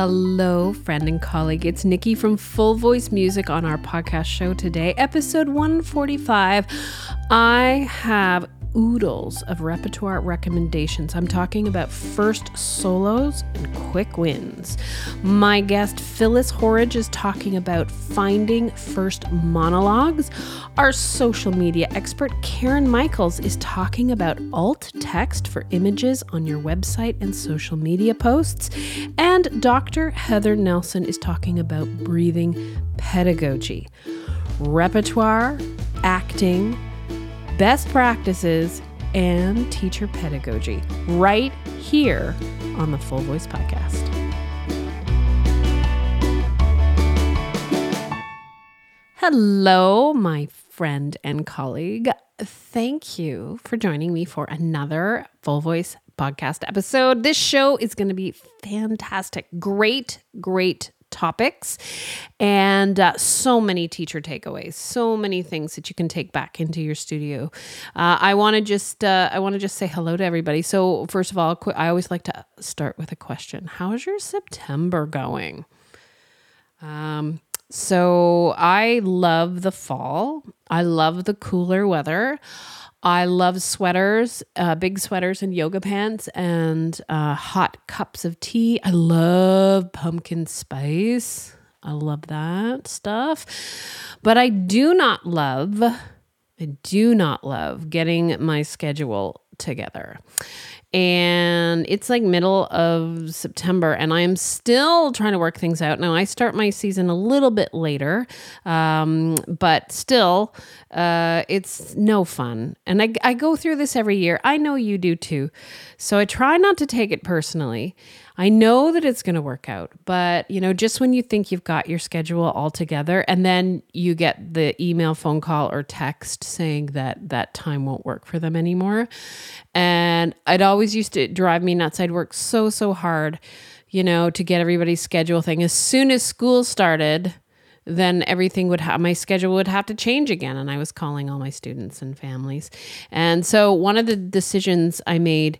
Hello, friend and colleague. It's Nikki from Full Voice Music on our podcast show today, episode 145. I have oodles of repertoire recommendations. I'm talking about first solos and quick wins. My guest Phyllis Horridge is talking about finding first monologues. Our social media expert Karen Michaels is talking about alt text for images on your website and social media posts. And Dr. Heather Nelson is talking about breathing pedagogy. Repertoire, acting, best practices, and teacher pedagogy right here on the Full Voice Podcast. Hello, my friend and colleague. Thank you for joining me for another Full Voice podcast episode. This show is going to be fantastic. Great, great topics. And uh, so many teacher takeaways so many things that you can take back into your studio. Uh, i want to just uh, i want to just say hello to everybody. So first of all i always like to start with a question. How's your september going? Um, so i love the fall. I love the cooler weather I love sweaters, uh, big sweaters and yoga pants, and uh, hot cups of tea. I love pumpkin spice. I love that stuff. But I do not love, I do not love getting my schedule together and it's like middle of September, and I am still trying to work things out. Now, I start my season a little bit later, um, but still, uh, it's no fun. And I, I go through this every year. I know you do too. So I try not to take it personally. I know that it's going to work out, but you know, just when you think you've got your schedule all together and then you get the email, phone call or text saying that that time won't work for them anymore. And it always used to drive me nuts. I'd work so so hard, you know, to get everybody's schedule thing. As soon as school started, then everything would have my schedule would have to change again and i was calling all my students and families and so one of the decisions i made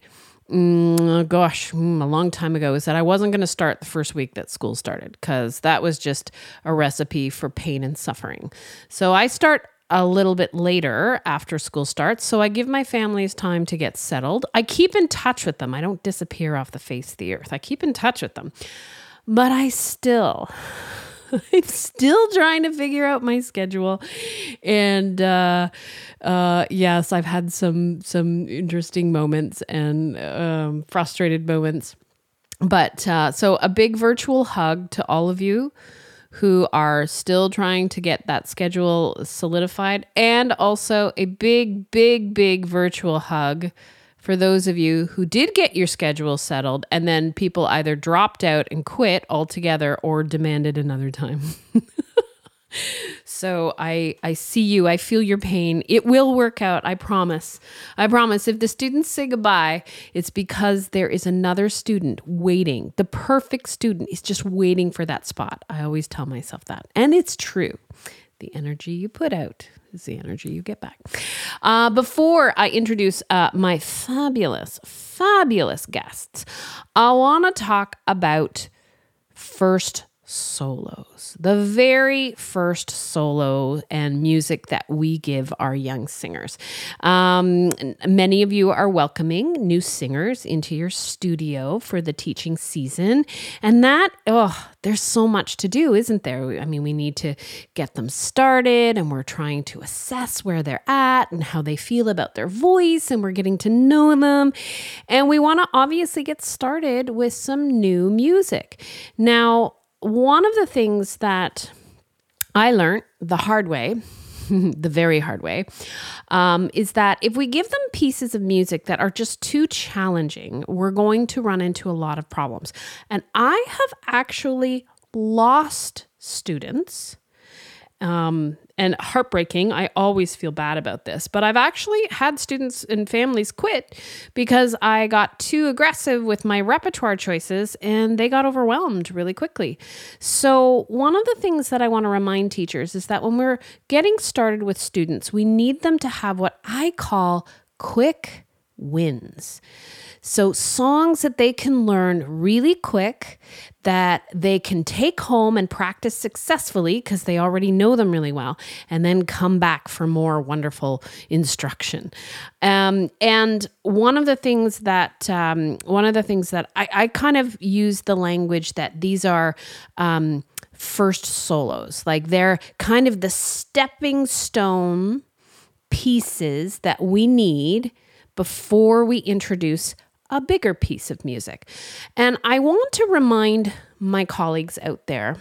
mm, gosh, mm, a long time ago is that I wasn't going to start the first week that school started because that was just a recipe for pain and suffering. So I start a little bit later after school starts. So I give my families time to get settled. I keep in touch with them. I don't disappear off the face of the earth. I keep in touch with them. But I still I'm still trying to figure out my schedule, and uh, uh, yes, I've had some some interesting moments and um, frustrated moments. But uh, so a big virtual hug to all of you who are still trying to get that schedule solidified, and also a big, big, big virtual hug for those of you who did get your schedule settled and then people either dropped out and quit altogether or demanded another time. so I I see you. I feel your pain. It will work out. I promise. I promise. If the students say goodbye, it's because there is another student waiting. The perfect student is just waiting for that spot. I always tell myself that. And it's true. The energy you put out is the energy you get back. Uh, before I introduce uh, my fabulous, fabulous guests, I want to talk about first solos, the very first solo and music that we give our young singers. Um, many of you are welcoming new singers into your studio for the teaching season. And that, oh, there's so much to do, isn't there? I mean, we need to get them started and we're trying to assess where they're at and how they feel about their voice and we're getting to know them. And we want to obviously get started with some new music. Now, one of the things that I learned the hard way, the very hard way, um, is that if we give them pieces of music that are just too challenging, we're going to run into a lot of problems. And I have actually lost students um, and heartbreaking. I always feel bad about this, but I've actually had students and families quit because I got too aggressive with my repertoire choices and they got overwhelmed really quickly. So, one of the things that I want to remind teachers is that when we're getting started with students, we need them to have what I call quick wins. So, songs that they can learn really quick, that they can take home and practice successfully because they already know them really well, and then come back for more wonderful instruction. Um, and one of the things that um, one of the things that I, I, kind of use the language that these are. Um, first solos like they're kind of the stepping stone pieces that we need before we introduce a bigger piece of music. And I want to remind my colleagues out there,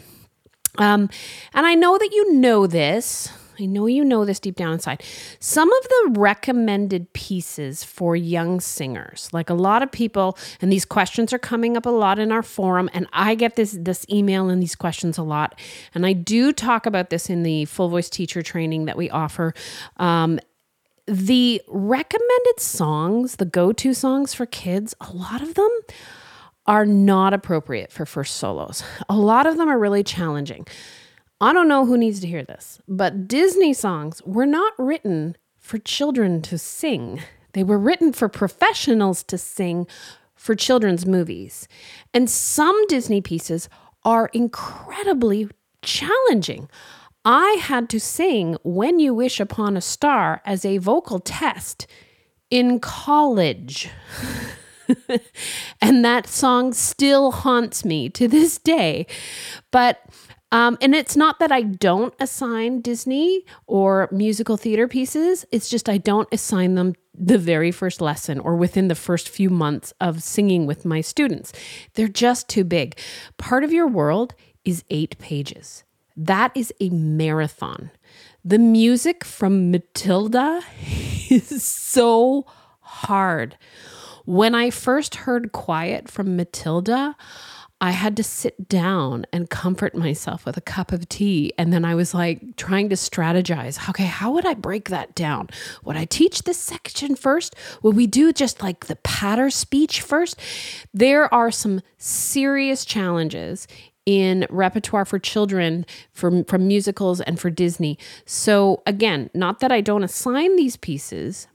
um, and I know that you know this. I know you know this deep down inside. Some of the recommended pieces for young singers, like a lot of people, and these questions are coming up a lot in our forum, and I get this this email and these questions a lot. And I do talk about this in the full voice teacher training that we offer. Um, the recommended songs, the go to songs for kids, a lot of them are not appropriate for first solos. A lot of them are really challenging. I don't know who needs to hear this, but Disney songs were not written for children to sing. They were written for professionals to sing for children's movies. And some Disney pieces are incredibly challenging. I had to sing When You Wish Upon a Star as a vocal test in college. and that song still haunts me to this day. But um, and it's not that I don't assign Disney or musical theater pieces, it's just I don't assign them the very first lesson or within the first few months of singing with my students. They're just too big. Part of your world is eight pages. That is a marathon. The music from Matilda is so hard. When I first heard Quiet from Matilda, I had to sit down and comfort myself with a cup of tea. And then I was like trying to strategize okay, how would I break that down? Would I teach this section first? Would we do just like the patter speech first? There are some serious challenges in repertoire for children from from musicals and for Disney. So again, not that I don't assign these pieces,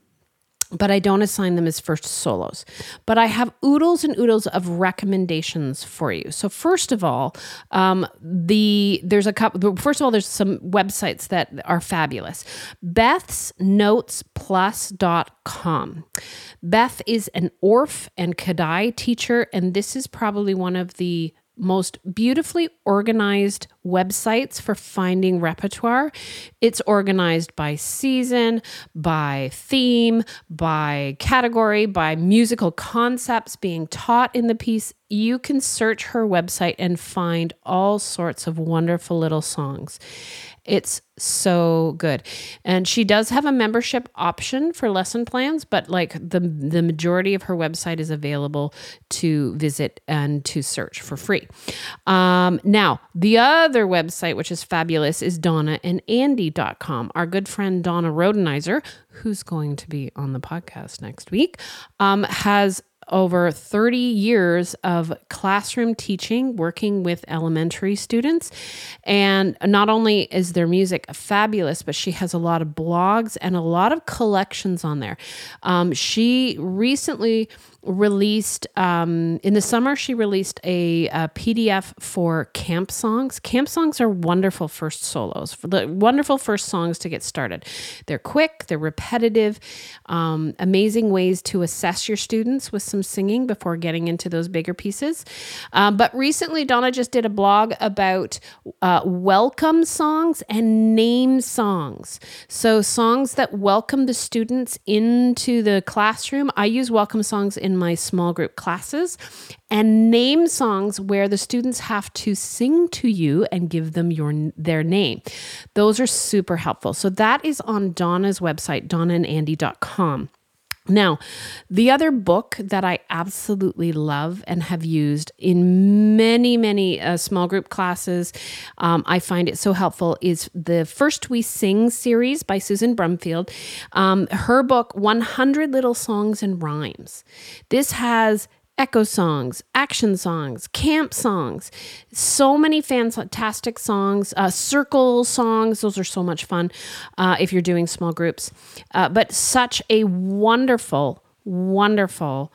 but I don't assign them as first solos. But I have oodles and oodles of recommendations for you. So first of all, um, the there's a couple. First of all, there's some websites that are fabulous. Beth's Notes Plus.com. Beth is an Orff and Kodály teacher, and this is probably one of the most beautifully organized websites for finding repertoire. It's organized by season, by theme, by category, by musical concepts being taught in the piece. You can search her website and find all sorts of wonderful little songs. It's so good. And she does have a membership option for lesson plans, but like the the majority of her website is available to visit and to search for free. Um, now, the other website, which is fabulous, is donnaandandy.com. Our good friend Donna Rhodenizer, who's going to be on the podcast next week, um, has over 30 years of classroom teaching, working with elementary students. And not only is their music fabulous, but she has a lot of blogs and a lot of collections on there. Um, she recently released um, in the summer she released a, a, pdf for camp songs. Camp songs are wonderful first solos wonderful first songs to get started. They're quick they're repetitive um, amazing ways to assess your students with some singing before getting into those bigger pieces. Uh, but recently donna just did a blog about uh, welcome songs and name songs. So songs that welcome the students into the classroom i use welcome songs in in my small group classes and name songs where the students have to sing to you and give them your their name. Those are super helpful. So that is on Donna's website, donnaandandy.com. Now, the other book that I absolutely love and have used in many, many uh, small group classes, um, I find it so helpful, is the First We Sing series by Susan Brumfield. Um, her book, 100 Little Songs and Rhymes. This has echo songs, action songs, camp songs, so many fantastic songs, uh, circle songs. Those are so much fun uh, if you're doing small groups. Uh, but such a wonderful wonderful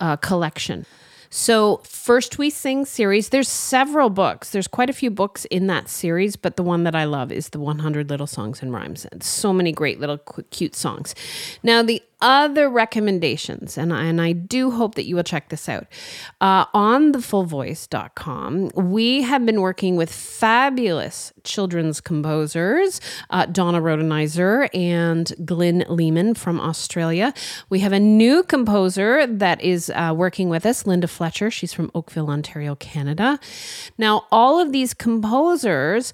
uh, collection. So, First We Sing series, there's several books. There's quite a few books in that series, but the one that I love is the 100 Little Songs and Rhymes. And so many great little cute songs. Now, the other recommendations, and I, and I do hope that you will check this out. Uh, on thefullvoice.com, we have been working with fabulous children's composers, uh, Donna Rhodenizer and Glyn Lehman from Australia. We have a new composer that is uh, working with us, Linda Fletcher. She's from Oakville, Ontario, Canada. Now, all of these composers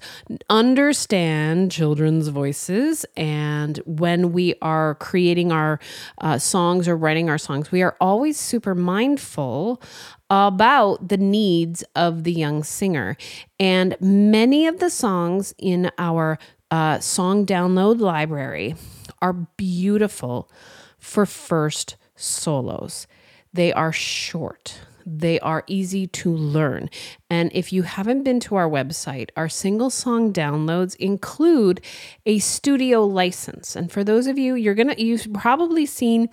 understand children's voices, and when we are creating our uh, songs or writing our songs, we are always super mindful about the needs of the young singer. And many of the songs in our uh, song download library are beautiful for first solos. They are short. They are easy to learn. And if you haven't been to our website, our single song downloads include a studio license. And for those of you, you're to, you've probably seen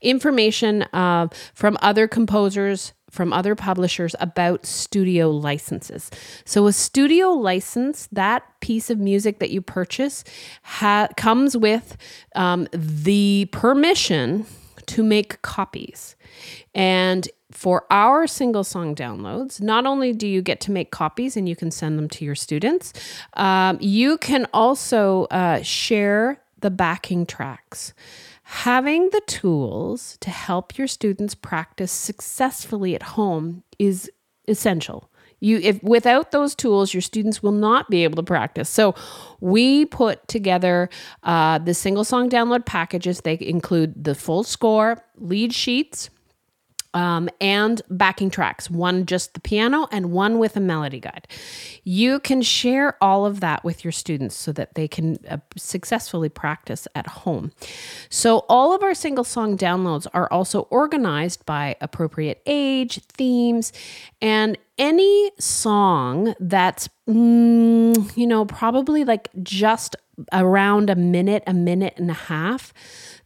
information uh, from other composers from other publishers about studio licenses. So, a studio license, that piece of music that you purchase, ha- comes with um, the permission to make copies. And for our single song downloads, not only do you get to make copies and you can send them to your students, um, you can also uh, share the backing tracks. Having the tools to help your students practice successfully at home is essential. You, if without those tools, your students will not be able to practice. So, we put together uh, the single song download packages. They include the full score, lead sheets, um, and backing tracks, one just the piano and one with a melody guide. You can share all of that with your students so that they can uh, successfully practice at home. So, all of our single song downloads are also organized by appropriate age, themes, and any song that's, mm, you know, probably like just around a minute, a minute and a half,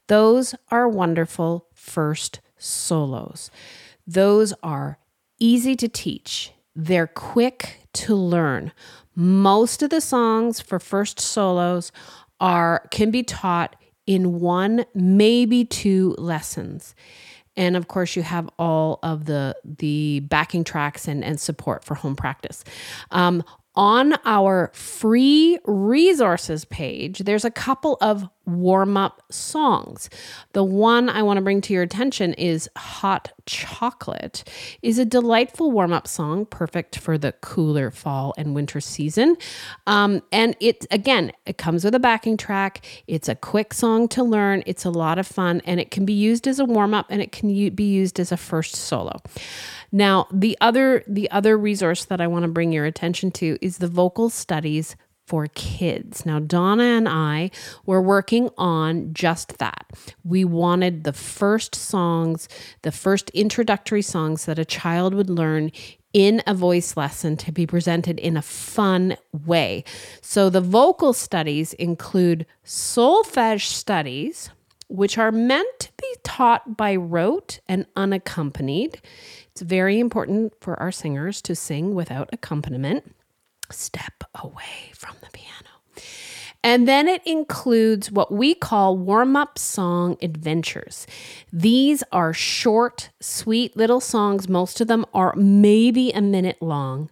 those are wonderful first solos. Those are easy to teach, they're quick to learn. Most of the songs for first solos are can be taught in one maybe two lessons and of course you have all of the the backing tracks and, and support for home practice. Um, on our free resources page, there's a couple of warm up songs. The one I want to bring to your attention is Hot Chocolate is a delightful warm up song, perfect for the cooler fall and winter season. Um, and it, again, it comes with a backing track. It's a quick song to learn. It's a lot of fun and it can be used as a warm up and it can be used as a first solo. Now, the other the other resource that I want to bring your attention to is the vocal studies for kids. Now, Donna and I were working on just that. We wanted the first songs, the first introductory songs that a child would learn in a voice lesson to be presented in a fun way. So, the vocal studies include solfege studies, which are meant to be taught by rote and unaccompanied. It's very important for our singers to sing without accompaniment. Step away from the piano. And then it includes what we call warm up song adventures. These are short, sweet little songs. Most of them are maybe a minute long.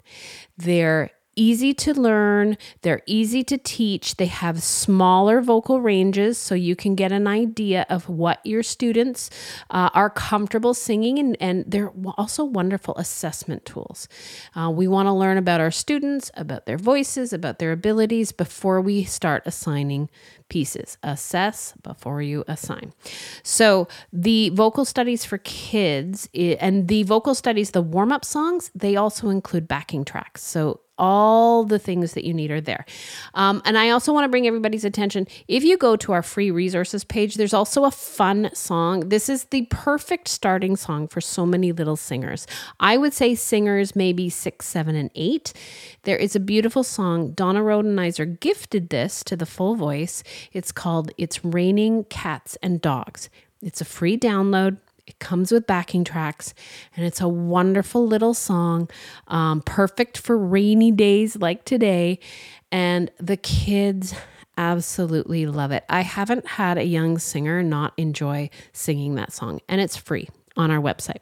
They're easy to learn, they're easy to teach, they have smaller vocal ranges so you can get an idea of what your students uh, are comfortable singing, and, and they're also wonderful assessment tools. Uh, we want to learn about our students, about their voices, about their abilities before we start assigning pieces. Assess before you assign. So, the vocal studies for kids and the vocal studies, the warm up songs, they also include backing tracks. So, all the things that you need are there. Um, and I also want to bring everybody's attention if you go to our free resources page, there's also a fun song. This is the perfect starting song for so many little singers. I would say singers maybe six, seven, and eight. There is a beautiful song. Donna Rhodenizer gifted this to the full voice. It's called It's Raining Cats and Dogs. It's a free download. It comes with backing tracks, and it's a wonderful little song, um, perfect for rainy days like today. And the kids absolutely love it. I haven't had a young singer not enjoy singing that song, and it's free on our website.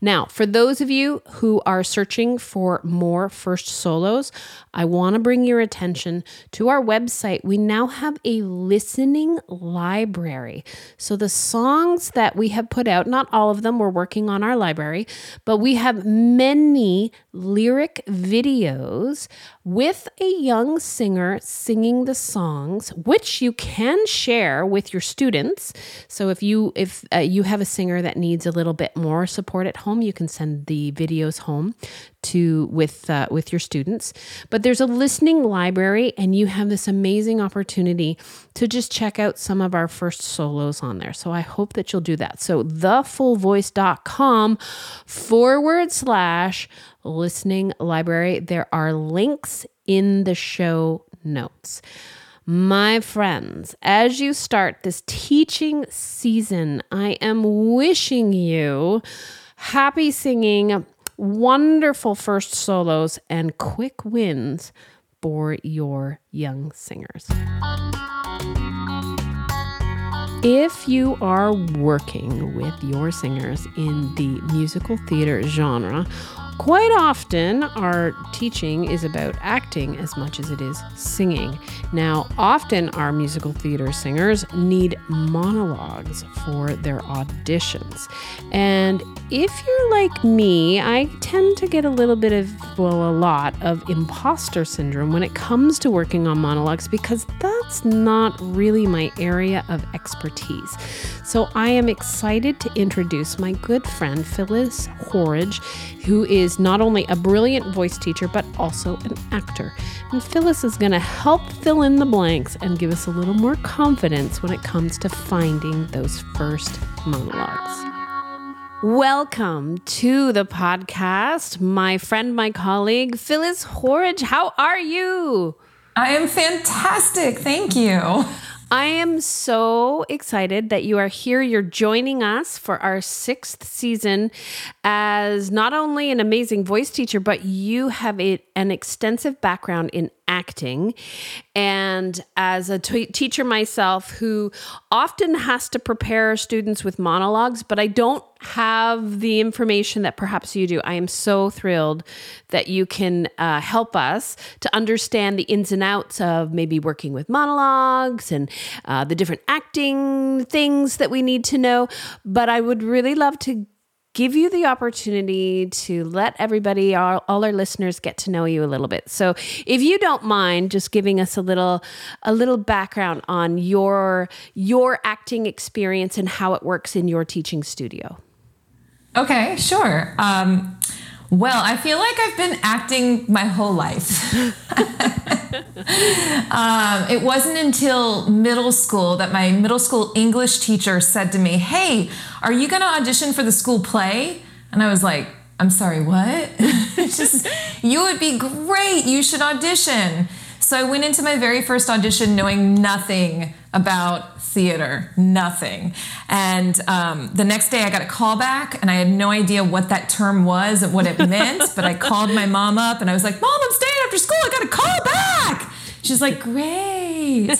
Now, for those of you who are searching for more first solos, I want to bring your attention to our website. We now have a listening library. So, the songs that we have put out, not all of them, we're working on our library, but we have many lyric videos with a young singer singing the songs which you can share with your students so if you if uh, you have a singer that needs a little bit more support at home you can send the videos home to with uh, with your students but there's a listening library and you have this amazing opportunity to just check out some of our first solos on there so i hope that you'll do that so thefullvoice.com forward slash listening library. There are links in the show notes. My friends, as you start this teaching season, I am wishing you happy singing, wonderful first solos, and quick wins for your young singers. If you are working with your singers in the musical theater genre, Quite often, our teaching is about acting as much as it is singing. Now, often our musical theater singers need monologues for their auditions. And if you're like me, I tend to get a little bit of, well, a lot of imposter syndrome when it comes to working on monologues because that's not really my area of expertise. So I am excited to introduce my good friend Phyllis Horridge, who is not only a brilliant voice teacher, but also an actor. And Phyllis is going to help fill in the blanks and give us a little more confidence when it comes to finding those first monologues. Welcome to the podcast, my friend, my colleague, Phyllis Horridge. How are you? I am fantastic. Thank you. I am so excited that you are here. You're joining us for our sixth season as not only an amazing voice teacher, but you have a, an extensive background in acting. And as a t- teacher myself who often has to prepare students with monologues, but I don't have the information that perhaps you do, I am so thrilled that you can uh, help us to understand the ins and outs of maybe working with monologues and uh, the different acting things that we need to know. But I would really love to give you the opportunity to let everybody, all, all, our listeners, get to know you a little bit. So, if you don't mind, just giving us a little, a little background on your your acting experience and how it works in your teaching studio. Okay, sure. Um, well, I feel like I've been acting my whole life. um, it wasn't until middle school that my middle school English teacher said to me, Hey, are you going to audition for the school play? And I was like, I'm sorry, what? just, you would be great. You should audition. So I went into my very first audition knowing nothing about theater, nothing. And um, the next day I got a call back and I had no idea what that term was and what it meant. but I called my mom up and I was like, Mom, I'm staying after school. I got a call back. She's like, Great.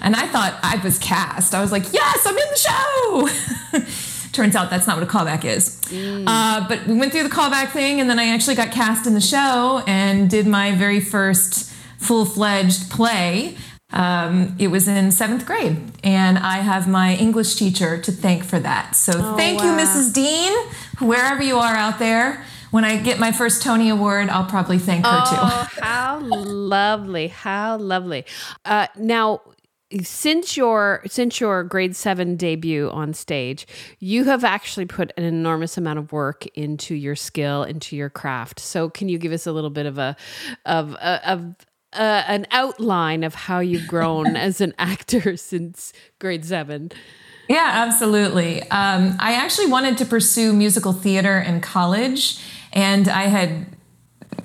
and I thought I was cast. I was like, Yes, I'm in the show. Turns out that's not what a callback is. Mm. Uh, but we went through the callback thing and then I actually got cast in the show and did my very first full fledged play um, it was in seventh grade, and I have my English teacher to thank for that. So oh, thank wow. you, Mrs. Dean, wherever you are out there. When I get my first Tony Award, I'll probably thank her oh, too. how lovely! How lovely! Uh, now, since your since your grade seven debut on stage, you have actually put an enormous amount of work into your skill, into your craft. So, can you give us a little bit of a of of uh, an outline of how you've grown as an actor since grade seven. Yeah, absolutely. Um, I actually wanted to pursue musical theater in college, and I had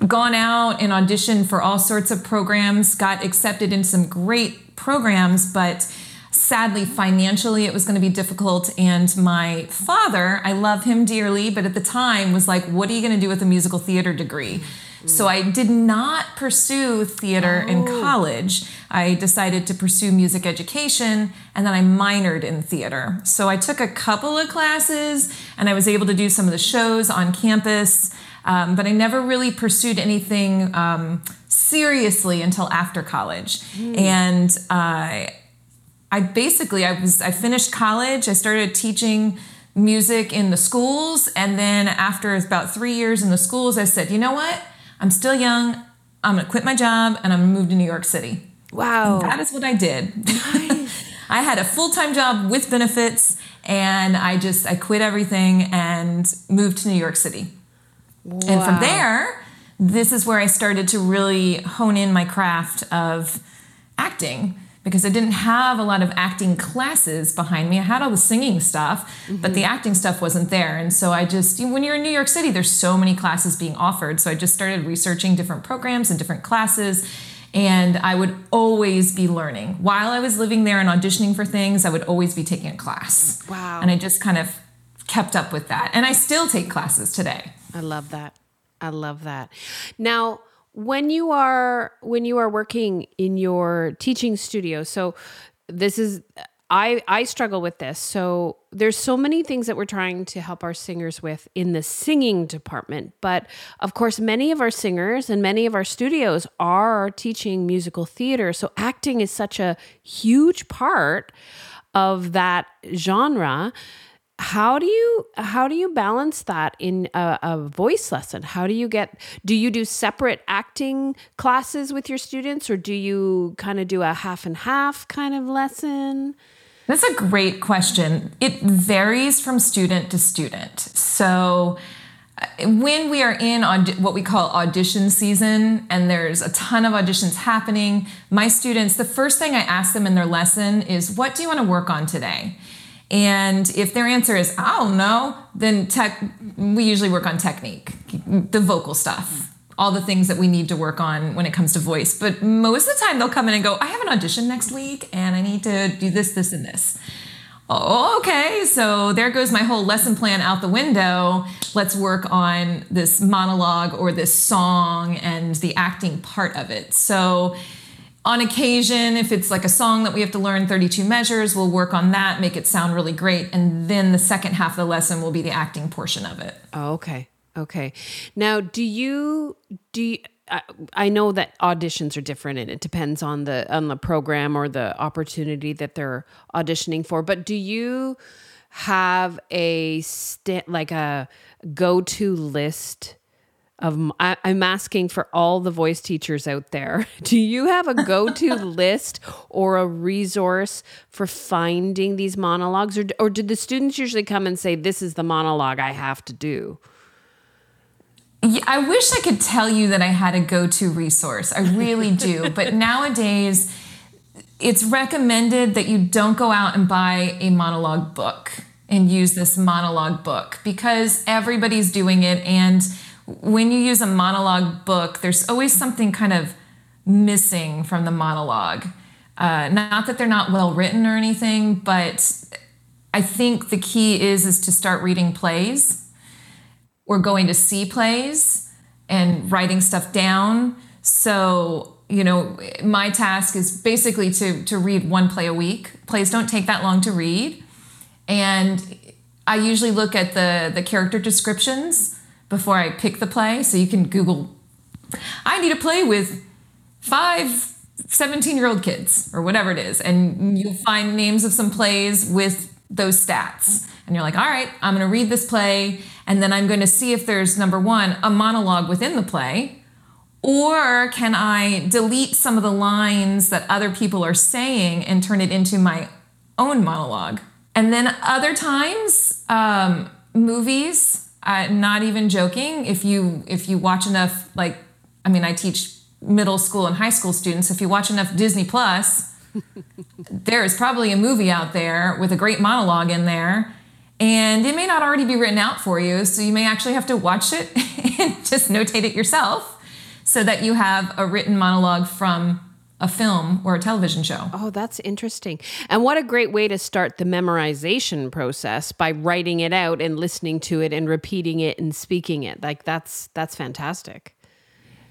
gone out and auditioned for all sorts of programs, got accepted in some great programs, but sadly, financially, it was going to be difficult. And my father, I love him dearly, but at the time was like, what are you going to do with a musical theater degree? So I did not pursue theater oh. in college. I decided to pursue music education and then I minored in theater. So I took a couple of classes and I was able to do some of the shows on campus, um, but I never really pursued anything um, seriously until after college. Mm. And uh, I basically I was I finished college. I started teaching music in the schools, and then after about three years in the schools, I said, you know what? I'm still young. I'm gonna quit my job and I'm gonna move to New York City. Wow, and that is what I did. I had a full time job with benefits, and I just I quit everything and moved to New York City. Wow. And from there, this is where I started to really hone in my craft of acting because I didn't have a lot of acting classes behind me. I had all the singing stuff, mm-hmm. but the mm-hmm. acting stuff wasn't there. And so I just, when you're in New York City, there's so many classes being offered. So I just started researching different programs and different classes. And I would always be learning. While I was living there and auditioning for things, I would always be taking a class. Wow. And I just kind of kept up with that. And I still take classes today. I love that. I love that. Now, when you are when you are working in your teaching studio so this is I I struggle with this. So there's so many things that we're trying to help our singers with in the singing department, but of course many of our singers and many of our studios are teaching musical theater. So acting is such a huge part of that genre how do you how do you balance that in a, a, voice lesson? How do you get do you do separate acting classes with your students or do you kind of do a half and half kind of lesson? That's a great question. It varies from student to student. So uh, when we are in aud- what we call audition season and there's a ton of auditions happening my students the first thing i ask them in their lesson is what do you want to work on today and if their answer is, I don't know, then tech, we usually work on technique, the vocal stuff, all the things that we need to work on when it comes to voice. But most of the time, they'll come in and go, I have an audition next week and I need to do this, this, and this. Oh, okay, so there goes my whole lesson plan out the window. Let's work on this monologue or this song and the acting part of it. So, on occasion, if it's like a song that we have to learn 32 measures, we'll work on that, make it sound really great. And then the second half of the lesson will be the acting portion of it. Oh, okay. Okay. Now, do you, do you, I, know that auditions are different and it depends on the on the program or the opportunity that they're auditioning for but do you have a st- like a go-to list of I, am asking for all the voice teachers out there. Do you have a go-to list or a resource for finding these monologues, or or did the students usually come and say, "This is the monologue I have to do"? Yeah, I wish I could tell you that I had a go-to resource. I really do, but nowadays it's recommended that you don't go out and buy a monologue book and use this monologue book because everybody's doing it and when you use a monologue book, there's always something kind of missing from the monologue. Uh, not that they're not well written or anything, but I think the key is is to start reading plays or going to see plays and writing stuff down. So you know, my task is basically to to read one play a week. Plays don't take that long to read, and I usually look at the the character descriptions before I pick the play. So you can Google, I need a play with five 17 year old kids or whatever it is. And you'll find names of some plays with those stats. And you're like, all right, I'm going to read this play. And then I'm going to see if there's number one, a monologue within the play. Or can I delete some of the lines that other people are saying and turn it into my own monologue? And then other times, um, movies, uh, not even joking. If you if you watch enough, like I mean, I teach middle school and high school students. If you watch enough Disney Plus, there is probably a movie out there with a great monologue in there, and it may not already be written out for you. So you may actually have to watch it and just notate it yourself, so that you have a written monologue from a film or a television show. Oh, that's interesting. And what a great way to start the memorization process by writing it out and listening to it and repeating it and speaking it. Like that's that's fantastic.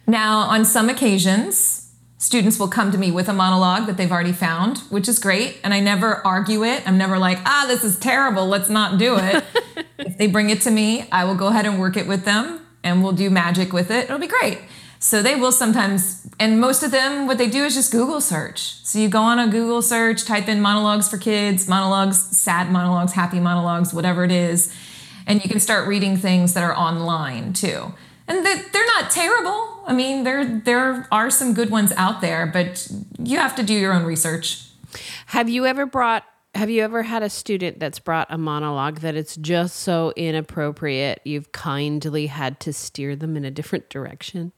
Now, on some occasions, students will come to me with a monologue that they've already found, which is great, and I never argue it. I'm never like, "Ah, this is terrible. Let's not do it." if they bring it to me, I will go ahead and work it with them and we'll do magic with it. It'll be great. So they will sometimes, and most of them, what they do is just Google search. So you go on a Google search, type in monologues for kids, monologues, sad monologues, happy monologues, whatever it is, and you can start reading things that are online too. And they're not terrible. I mean, there there are some good ones out there, but you have to do your own research. Have you ever brought have you ever had a student that's brought a monologue that it's just so inappropriate you've kindly had to steer them in a different direction?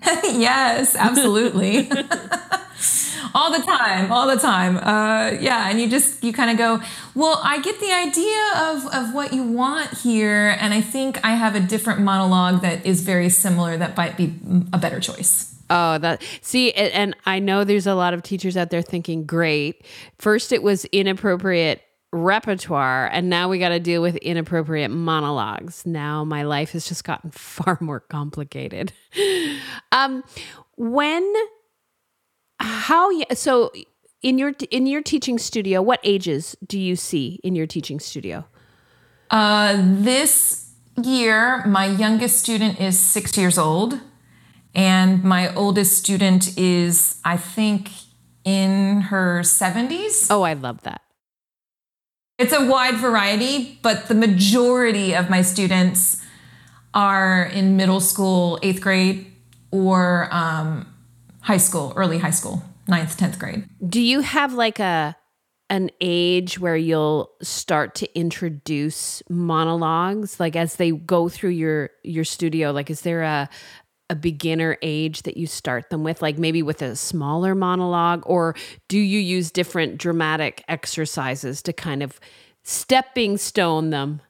yes, absolutely. all the time, all the time. Uh, yeah, and you just you kind of go, well, I get the idea of of what you want here, and I think I have a different monologue that is very similar that might be a better choice. Oh, that see, and I know there's a lot of teachers out there thinking, great. First, it was inappropriate repertoire, and now we got to deal with inappropriate monologues. Now my life has just gotten far more complicated. um, when, how, so in your in your teaching studio, what ages do you see in your teaching studio? Uh, this year, my youngest student is six years old. And my oldest student is, I think, in her 70s. Oh, I love that. It's a wide variety, but the majority of my students are in middle school, eighth grade, or um, high school, early high school, ninth, 10th grade. Do you have like a an age where you'll start to introduce monologues like as they go through your your studio like is there a a beginner age that you start them with, like maybe with a smaller monologue? Or do you use different dramatic exercises to kind of stepping stone them?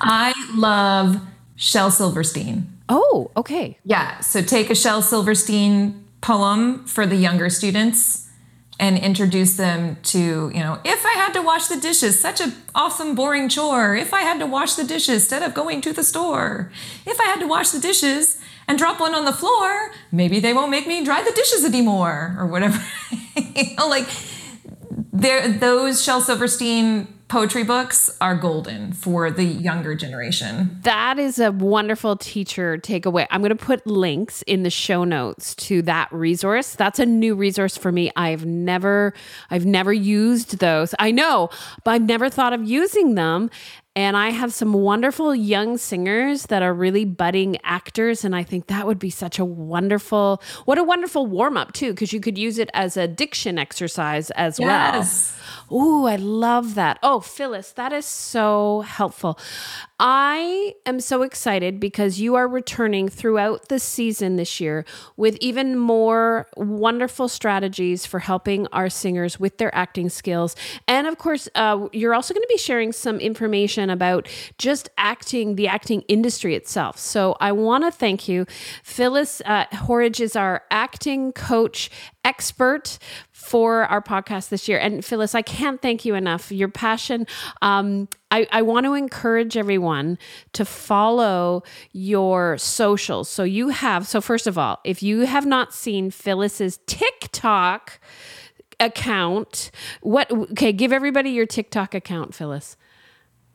I love Shel Silverstein. Oh, okay. Yeah. So take a Shel Silverstein poem for the younger students and introduce them to, you know, if I had to wash the dishes, such a awesome boring chore. If I had to wash the dishes instead of going to the store. If I had to wash the dishes and drop one on the floor, maybe they won't make me dry the dishes anymore or whatever. you know, like there those Shel Silverstein poetry books are golden for the younger generation. That is a wonderful teacher takeaway. I'm going to put links in the show notes to that resource. That's a new resource for me. I've never I've never used those. I know, but I've never thought of using them. And I have some wonderful young singers that are really budding actors. And I think that would be such a wonderful, what a wonderful warm up, too, because you could use it as a diction exercise as yes. well. Ooh, I love that. Oh, Phyllis, that is so helpful. I am so excited because you are returning throughout the season this year with even more wonderful strategies for helping our singers with their acting skills. And of course, uh, you're also going to be sharing some information about just acting, the acting industry itself. So I want to thank you. Phyllis uh, Horridge is our acting coach expert for our podcast this year. And Phyllis, I can't thank you enough. Your passion. Um, I, I want to encourage everyone to follow your socials. So you have, so first of all, if you have not seen Phyllis's TikTok account, what, okay, give everybody your TikTok account, Phyllis.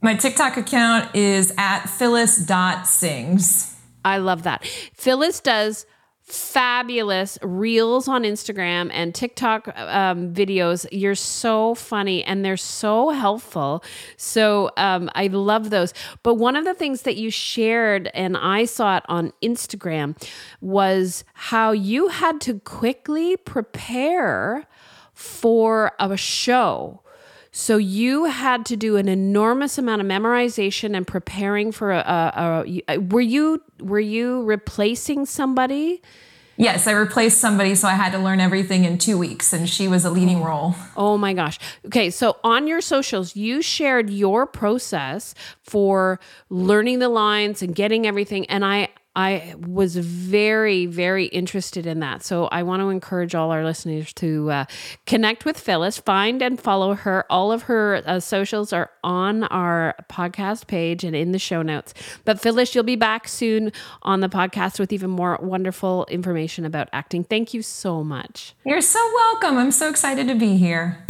My TikTok account is at phyllis.sings. I love that. Phyllis does fabulous reels on Instagram and TikTok um, videos. You're so funny and they're so helpful. So um, I love those. But one of the things that you shared, and I saw it on Instagram, was how you had to quickly prepare for a show so you had to do an enormous amount of memorization and preparing for a, a, a, uh, were you were you replacing somebody? Yes, I replaced somebody, so I had to learn everything in two weeks, and she was a leading oh. role. Oh my gosh. Okay, so on your socials, you shared your process for learning the lines and getting everything, and I I was very, very interested in that. So I want to encourage all our listeners to uh, connect with Phyllis, find and follow her. All of her uh, socials are on our podcast page and in the show notes. But Phyllis, you'll be back soon on the podcast with even more wonderful information about acting. Thank you so much. You're so welcome. I'm so excited to be here.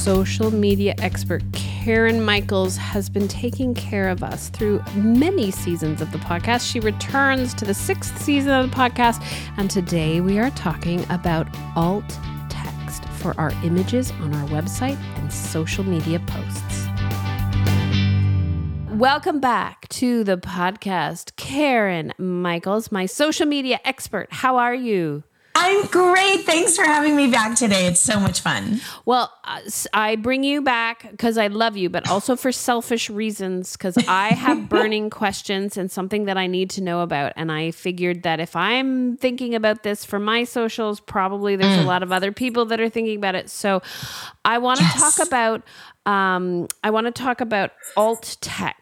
social media expert Karen Michaels has been taking care of us through many seasons of the podcast. She returns to the sixth season of the podcast, and today we are talking about alt text for our images on our website and social media posts. Welcome back to the podcast, Karen Michaels, my social media expert. How are you? I'm great. Thanks for having me back today. It's so much fun. Well, uh, I bring you back because I love you, but also for selfish reasons because I have burning questions and something that I need to know about. And I figured that if I'm thinking about this for my socials, probably there's mm. a lot of other people that are thinking about it. So I want to yes. talk about um, I want to talk about alt text mm.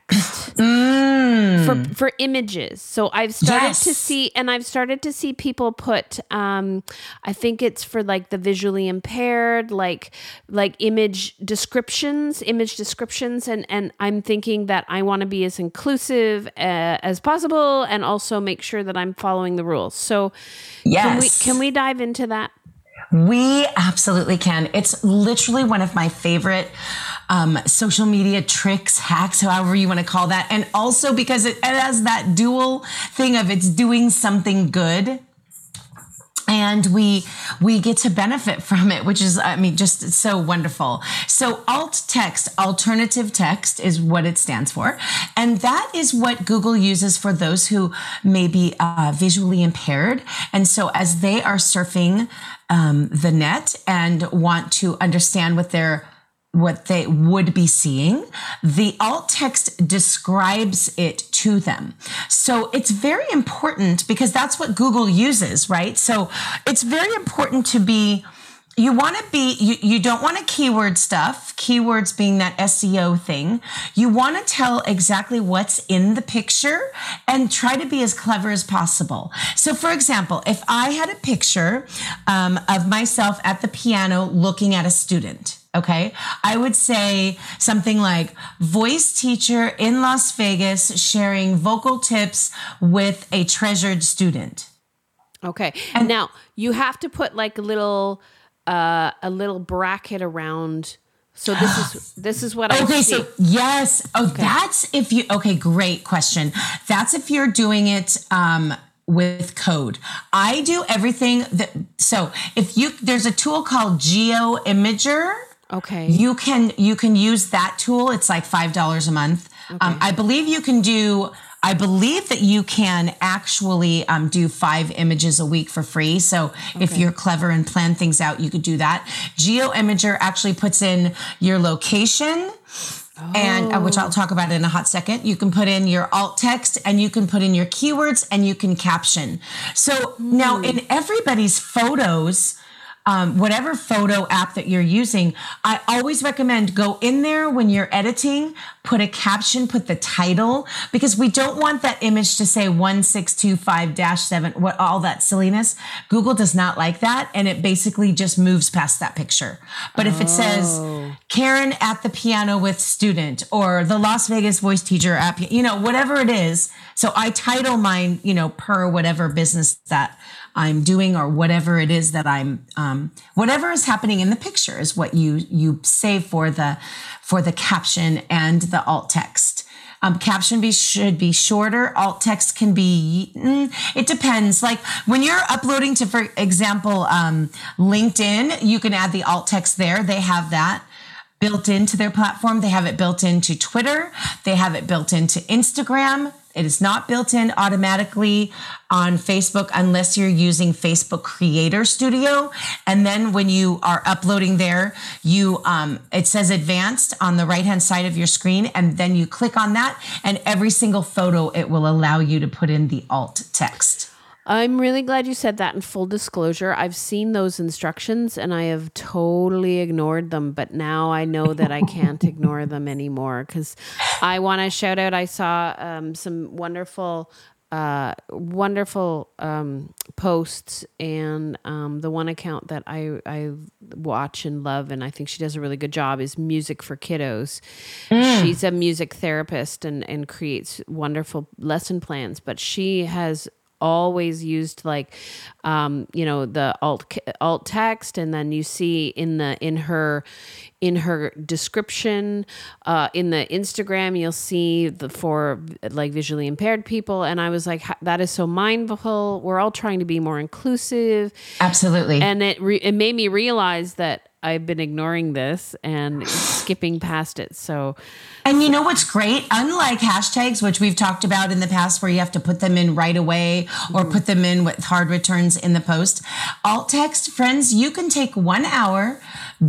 For for images. So I've started yes. to see, and I've started to see people put. Um, I think it's for like the visually impaired, like like image descriptions, image descriptions, and and I'm thinking that I want to be as inclusive uh, as possible, and also make sure that I'm following the rules. So, yes. can we can we dive into that? We absolutely can. It's literally one of my favorite um, social media tricks, hacks, however you want to call that. And also because it, it has that dual thing of it's doing something good and we we get to benefit from it which is i mean just so wonderful so alt text alternative text is what it stands for and that is what google uses for those who may be uh, visually impaired and so as they are surfing um, the net and want to understand what they're what they would be seeing, the alt text describes it to them. So it's very important because that's what Google uses, right? So it's very important to be you want to be you, you don't want to keyword stuff keywords being that seo thing you want to tell exactly what's in the picture and try to be as clever as possible so for example if i had a picture um, of myself at the piano looking at a student okay i would say something like voice teacher in las vegas sharing vocal tips with a treasured student okay and now you have to put like a little uh, a little bracket around. So this is this is what I okay. See. So yes, oh, okay. that's if you okay. Great question. That's if you're doing it um, with code. I do everything that. So if you there's a tool called Geo Imager. Okay. You can you can use that tool. It's like five dollars a month. Okay. Um, I believe you can do I believe that you can actually um, do five images a week for free. So okay. if you're clever and plan things out, you could do that. Geo Imager actually puts in your location. Oh. And uh, which I'll talk about in a hot second. You can put in your alt text and you can put in your keywords and you can caption. So mm. now in everybody's photos, um, whatever photo app that you're using, I always recommend go in there when you're editing, put a caption, put the title, because we don't want that image to say 1625 7, what all that silliness. Google does not like that. And it basically just moves past that picture. But if it says oh. Karen at the piano with student or the Las Vegas voice teacher app, you know, whatever it is. So I title mine, you know, per whatever business that I'm doing or whatever it is that I'm um, whatever is happening in the picture is what you you save for the for the caption and the alt text. Um, caption be should be shorter. Alt text can be. Mm, it depends. Like when you're uploading to, for example, um, LinkedIn, you can add the alt text there. They have that built into their platform. They have it built into Twitter. They have it built into Instagram. It is not built in automatically on Facebook unless you're using Facebook Creator Studio. And then when you are uploading there, you um, it says advanced on the right hand side of your screen, and then you click on that, and every single photo it will allow you to put in the alt text. I'm really glad you said that. In full disclosure, I've seen those instructions and I have totally ignored them. But now I know that I can't ignore them anymore because I want to shout out. I saw um, some wonderful uh, wonderful um, posts and um, the one account that I, I watch and love and I think she does a really good job is Music for Kiddos. Mm. She's a music therapist and, and creates wonderful lesson plans, but she has always used like um, you know the alt alt text and then you see in the in her in her description uh, in the instagram you'll see the for like visually impaired people and i was like that is so mindful. We're all trying to be more inclusive. Absolutely. And it re- it made me realize that I've been ignoring this and skipping past it. So, and you know what's great? Unlike hashtags, which we've talked about in the past, where you have to put them in right away or put them in with hard returns in the post, alt text, friends, you can take one hour,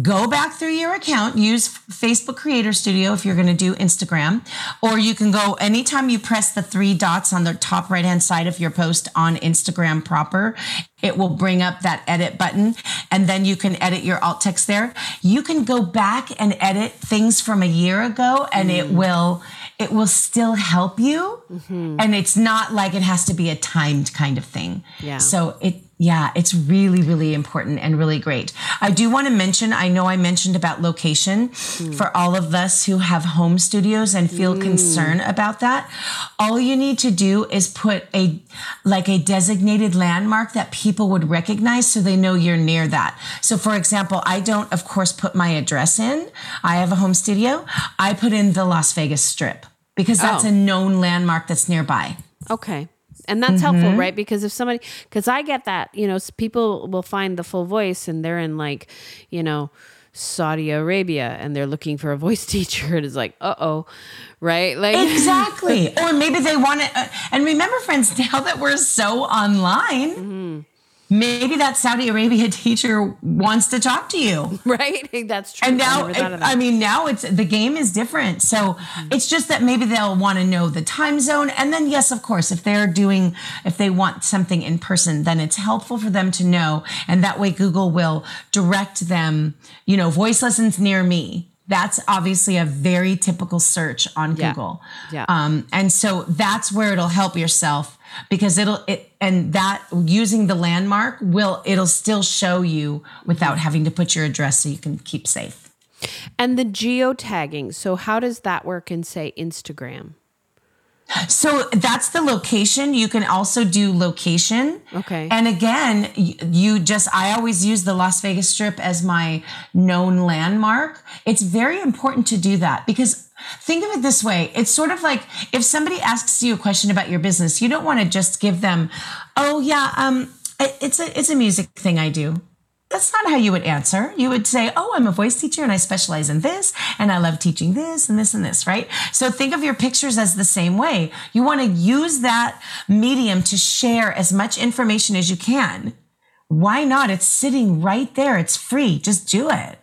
go back through your account, use Facebook Creator Studio if you're going to do Instagram, or you can go anytime you press the three dots on the top right hand side of your post on Instagram proper it will bring up that edit button and then you can edit your alt text there. You can go back and edit things from a year ago and mm. it will it will still help you. Mm-hmm. And it's not like it has to be a timed kind of thing. Yeah. So it yeah, it's really, really important and really great. I do want to mention, I know I mentioned about location mm. for all of us who have home studios and feel mm. concern about that. All you need to do is put a, like a designated landmark that people would recognize so they know you're near that. So for example, I don't, of course, put my address in. I have a home studio. I put in the Las Vegas Strip because that's oh. a known landmark that's nearby. Okay and that's mm-hmm. helpful right? Because if somebody because i get that you know people will find the full voice and they're in like you know saudi arabia and they're looking for a voice teacher and it's like uh-oh right? Like exactly. Or maybe they want to uh, and remember friends now that we're so online mm-hmm maybe that Saudi Arabia teacher wants to talk to you. Right. That's true. And now, I, I mean, now it's the game is different. So mm-hmm. it's just that maybe they'll want to know the time zone. And then, yes, of course, if they're doing, if they want something in person, then it's helpful for them to know. And that way, Google will direct them, you know, voice lessons near me that's obviously a very typical search on yeah. Google. Yeah. Um, and so that's where it'll help yourself because it'll it and that using the landmark will it'll still show you without having to put your address so you can keep safe. And the geotagging. So how does that work in say Instagram? So that's the location. You can also do location. Okay. And again, you just, I always use the Las Vegas Strip as my known landmark. It's very important to do that because think of it this way. It's sort of like if somebody asks you a question about your business, you don't want to just give them, oh yeah, um, it's a, it's a music thing I do that's not how you would answer. You would say, Oh, I'm a voice teacher and I specialize in this and I love teaching this and this and this, right? So think of your pictures as the same way. You want to use that medium to share as much information as you can. Why not? It's sitting right there. It's free. Just do it.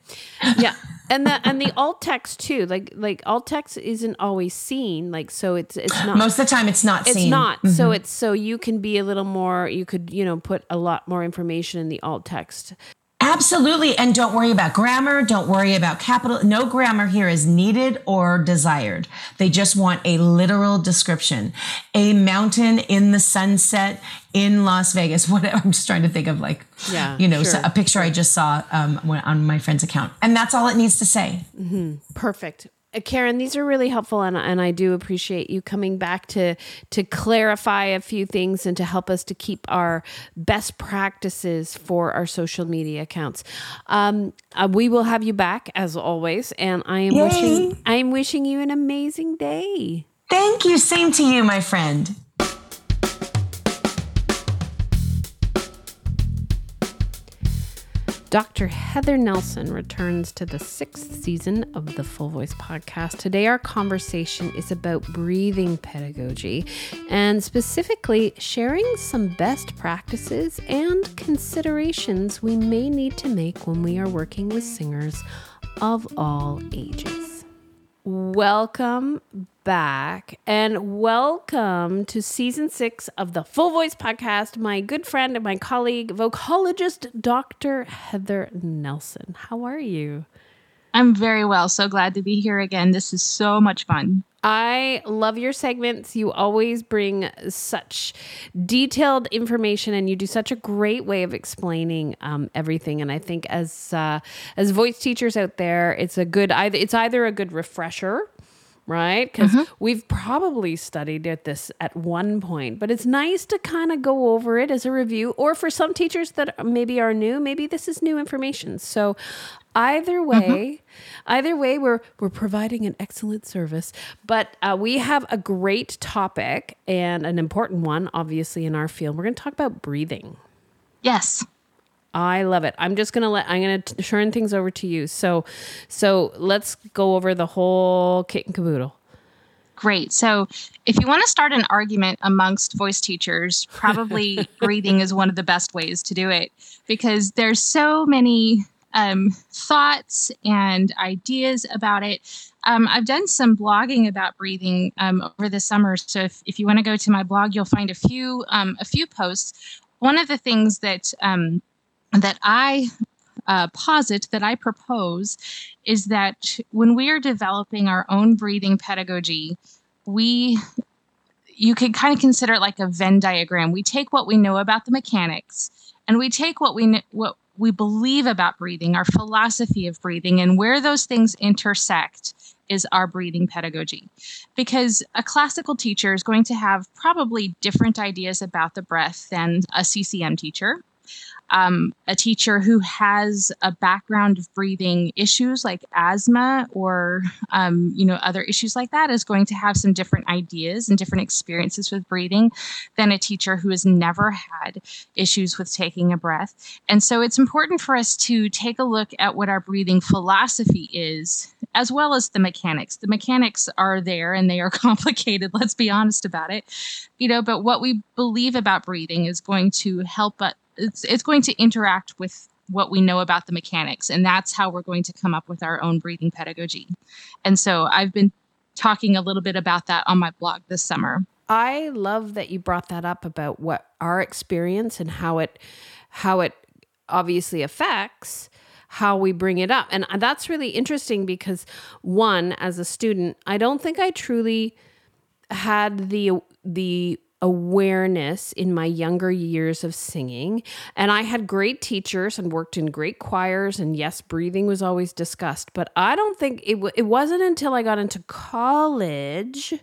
Yeah. And the and the alt text too like like alt text isn't always seen like so it's it's not most of the time it's not seen. it's seen. not mm-hmm. so it's so you can be a little more you could you know put a lot more information in the alt text Absolutely. And don't worry about grammar. Don't worry about capital. No grammar here is needed or desired. They just want a literal description. A mountain in the sunset in Las Vegas. What I'm just trying to think of, like, yeah, you know, sure. a picture I just saw um, on my friend's account. And that's all it needs to say. Mm-hmm. Perfect. Uh, Karen, these are really helpful, and, and I do appreciate you coming back to to clarify a few things and to help us to keep our best practices for our social media accounts. Um, uh, we will have you back as always, and I am Yay. wishing I am wishing you an amazing day. Thank you. Same to you, my friend. Dr. Heather Nelson returns to the sixth season of the Full Voice podcast. Today, our conversation is about breathing pedagogy and specifically sharing some best practices and considerations we may need to make when we are working with singers of all ages. Welcome back and welcome to season six of the Full Voice Podcast. My good friend and my colleague, vocalist Dr. Heather Nelson. How are you? I'm very well. So glad to be here again. This is so much fun. I love your segments. You always bring such detailed information, and you do such a great way of explaining um, everything. And I think as uh, as voice teachers out there, it's a good either it's either a good refresher right? Because mm-hmm. we've probably studied at this at one point, but it's nice to kind of go over it as a review. Or for some teachers that maybe are new, maybe this is new information. So Either mm-hmm. way, either way, we're we're providing an excellent service. But uh, we have a great topic and an important one, obviously in our field. We're going to talk about breathing. Yes. I love it. I'm just gonna let I'm gonna turn things over to you. So, so let's go over the whole kit and caboodle. Great. So, if you want to start an argument amongst voice teachers, probably breathing is one of the best ways to do it because there's so many um, thoughts and ideas about it. Um, I've done some blogging about breathing um, over the summer. So if, if you want to go to my blog, you'll find a few um, a few posts. One of the things that um, that I uh, posit that I propose is that when we are developing our own breathing pedagogy, we you can kind of consider it like a Venn diagram. We take what we know about the mechanics and we take what we what we believe about breathing, our philosophy of breathing, and where those things intersect is our breathing pedagogy. Because a classical teacher is going to have probably different ideas about the breath than a CCM teacher um, a teacher who has a background of breathing issues like asthma or um, you know other issues like that is going to have some different ideas and different experiences with breathing than a teacher who has never had issues with taking a breath. And so it's important for us to take a look at what our breathing philosophy is as well as the mechanics. The mechanics are there and they are complicated let's be honest about it. You know but what we believe about breathing is going to help us it's it's going to interact with what we know about the mechanics and that's how we're going to come up with our own breathing pedagogy. And so i've been talking a little bit about that on my blog this summer. I love that you brought that up about what our experience and how it how it obviously affects how we bring it up. And that's really interesting because one as a student i don't think i truly had the the awareness in my younger years of singing. And I had great teachers and worked in great choirs. And yes, breathing was always discussed. But I don't think it, w- it wasn't until I got into college,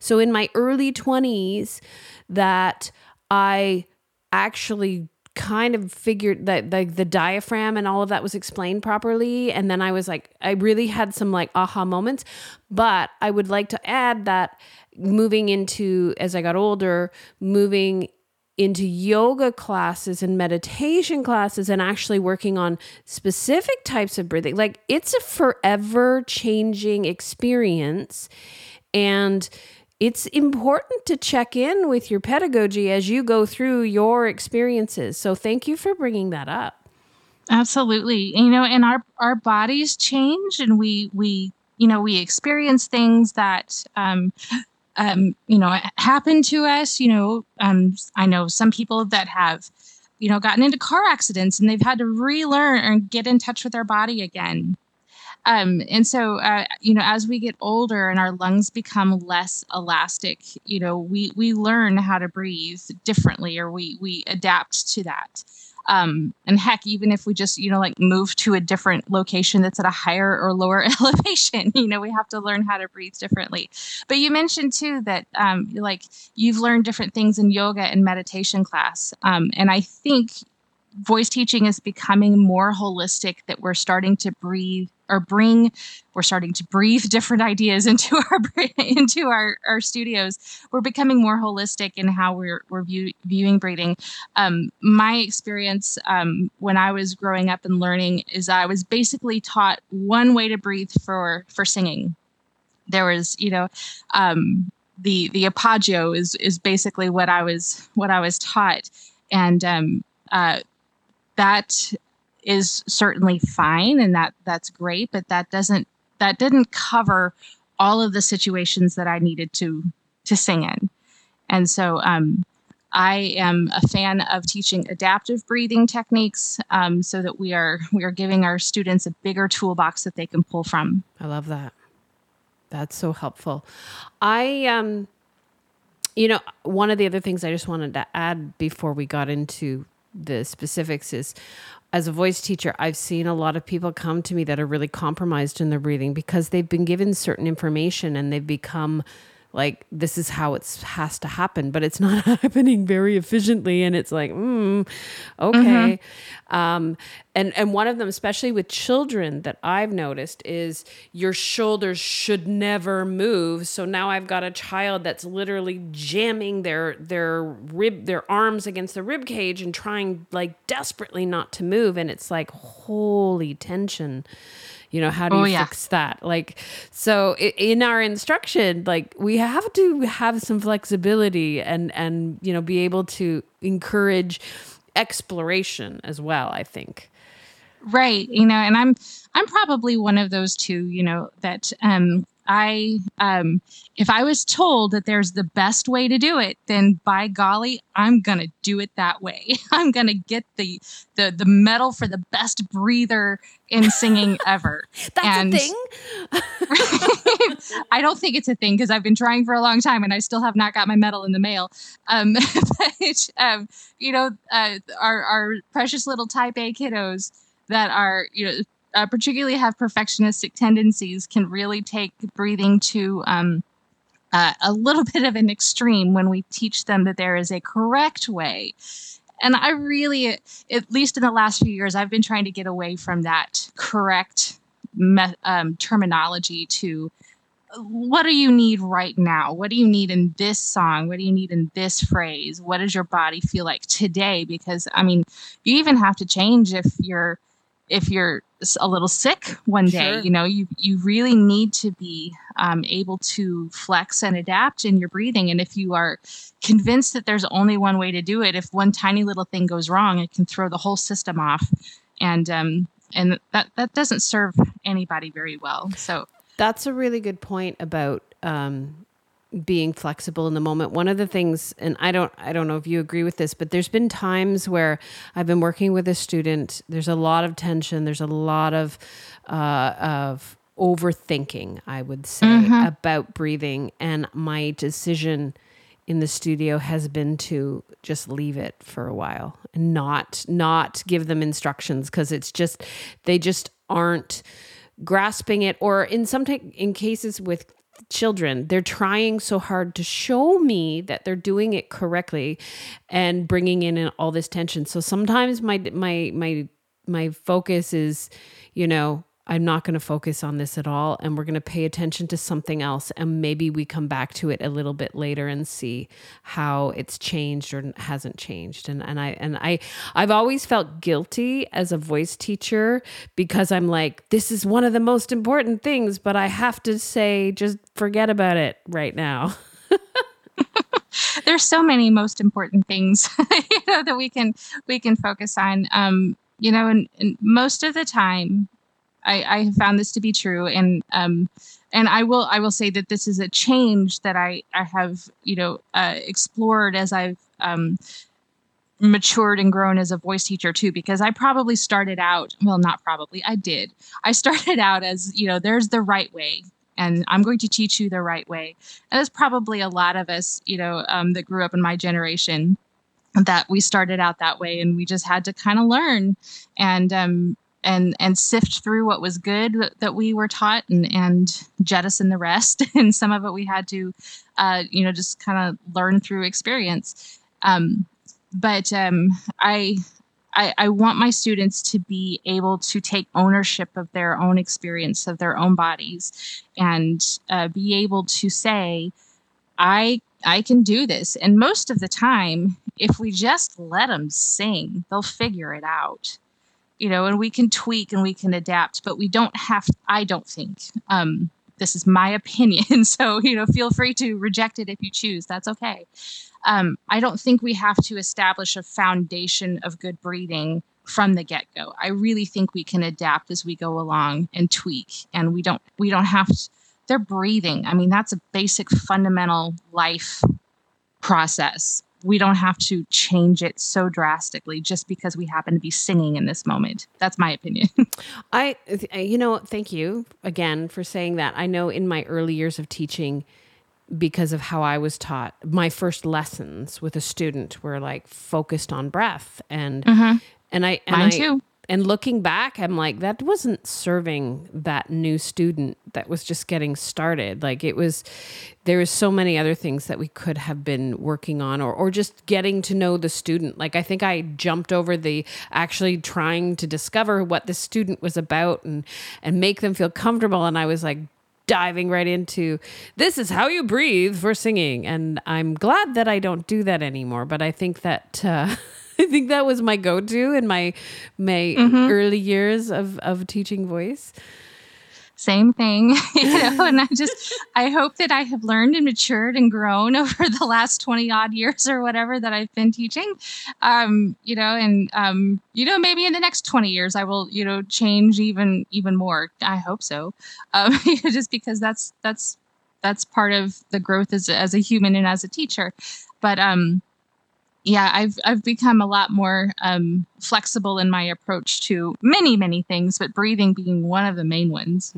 so in my early 20s, that I actually kind of figured that the, the diaphragm and all of that was explained properly and then i was like i really had some like aha moments but i would like to add that moving into as I got older, moving into yoga classes and meditation classes and actually working on specific types of breathing. Like it's a forever changing experience. And it's important to check in with your pedagogy as you go through your experiences. So thank you for bringing that up. Absolutely. You know, and our our bodies change and we we you know, we experience things that um um, you know, happened to us. You know, um, I know some people that have, you know, gotten into car accidents and they've had to relearn and get in touch with their body again. Um, and so, uh, you know, as we get older and our lungs become less elastic, you know, we we learn how to breathe differently, or we we adapt to that. Um, and heck, even if we just, you know, like move to a different location that's at a higher or lower elevation, you know, we have to learn how to breathe differently. But you mentioned too that, um, like, you've learned different things in yoga and meditation class. Um, and I think voice teaching is becoming more holistic that we're starting to breathe or bring we're starting to breathe different ideas into our into our, our studios. We're becoming more holistic in how we're, we're view, viewing breathing um, my experience um, when i was growing up and learning is i was basically taught one way to breathe for for singing. There was you know um, the the appoggio is is basically what i was what i was taught. And um, uh, that is certainly fine and that that's great but that doesn't that didn't cover all of the situations that I needed to to sing in. And so um, I am a fan of teaching adaptive breathing techniques um, so that we are we are giving our students a bigger toolbox that they can pull from. I love that. That's so helpful. I um you know, one of the other things I just wanted to add before we got into the specifics is as a voice teacher, I've seen a lot of people come to me that are really compromised in their breathing because they've been given certain information and they've become like this is how it has to happen but it's not happening very efficiently. And it's like mm, okay. Mm-hmm. um, and and one of them especially with children that i've noticed is your shoulders should never move. So now i've got a child that's literally jamming their their rib their arms against the rib cage and trying like desperately not to move. And it's like holy tension you know how do oh, yeah. fix that? Like so in our instruction like we have to have some flexibility and and you know be able to encourage exploration as well i think. Right. You know and i'm i'm probably one of those two you know that um I, um, if I was told that there's the best way to do it, then by golly, I'm gonna do it that way. I'm gonna get the the the medal for the best breather in singing ever. That's and a thing. I don't think it's a thing because I've been trying for a long time and I still have not got my medal in the mail. Um, but um, you know, uh, our our precious little Type A kiddos that are you know uh, particularly have perfectionistic tendencies, can really take breathing to um, uh, a little bit of an extreme when we teach them that there is a correct way. And I really, at least in the last few years, I've been trying to get away from that correct me- um, terminology to what do you need right now? What do you need in this song? What do you need in this phrase? What does your body feel like today? Because I mean, you even have to change if you're if you're a little sick one day sure. you know you you really need to be um, able to flex and adapt in your breathing. And if you are convinced that there's only one way to do it if one tiny little thing goes wrong it can throw the whole system off. And um and that that doesn't serve anybody very well. So that's a really good point about um being flexible in the moment. One of the things and i don't i don't know if you agree with this but there's been times where i've been working with a student there's a lot of tension there's a lot of uh, of overthinking i would say mm-hmm. about breathing. And my decision in the studio has been to just leave it for a while and not not give them instructions because it's just they just aren't grasping it. Or in some t- in cases with children they're trying so hard to show me that they're doing it correctly and bringing in all this tension. So sometimes my my my my focus is you know I'm not going to focus on this at all. And we're going to pay attention to something else. And maybe we come back to it a little bit later and see how it's changed or hasn't changed. And, and I, and I, I've always felt guilty as a voice teacher because I'm like, this is one of the most important things, but I have to say, just forget about it right now. There's so many most important things, you know, that we can, we can focus on. Um, you know, and, and most of the time, I, I have found this to be true, and um, and I will I will say that this is a change that I I have you know uh, explored as I've um, matured and grown as a voice teacher too because i probably started out well not probably i did. I started out as you know there's the right way and i'm going to teach you the right way. And there's probably a lot of us you know um, that grew up in my generation that we started out that way and we just had to kind of learn. And um, and and sift through what was good that we were taught and and jettison the rest. And some of it we had to uh, you know just kind of learn through experience. Um, but um, I, I i want my students to be able to take ownership of their own experience of their own bodies and uh, be able to say i i can do this. And most of the time if we just let them sing they'll figure it out you know, and we can tweak and we can adapt, but we don't have, I don't think, um, this is my opinion. So, you know, feel free to reject it if you choose. That's okay. Um, I don't think we have to establish a foundation of good breathing from the get-go. I really think we can adapt as we go along and tweak, and we don't we don't have to, they're breathing. I mean, that's a basic fundamental life process. We don't have to change it so drastically just because we happen to be singing in this moment. That's my opinion. I, you know, thank you again for saying that. I know in my early years of teaching, because of how I was taught, my first lessons with a student were like focused on breath and Mhm. and I and Mine I, too. And looking back, I'm like, that wasn't serving that new student that was just getting started. Like it was, there was so many other things that we could have been working on or, or just getting to know the student. Like I think I jumped over the actually trying to discover what the student was about and, and make them feel comfortable. And I was like, diving right into this is how you breathe for singing and i'm glad that i don't do that anymore but i think that uh, i think that was my go-to in my my early years of of teaching voice Same thing, you know, and I just, I hope that I have learned and matured and grown over the last 20 odd years or whatever that I've been teaching. Um, you know, and, um, you know, maybe in the next 20 years I will, you know, change even, even more. I hope so. Um, just because that's, that's, that's part of the growth as, as a human and as a teacher. But, um, yeah, I've I've become a lot more um, flexible in my approach to many many things, but breathing being one of the main ones.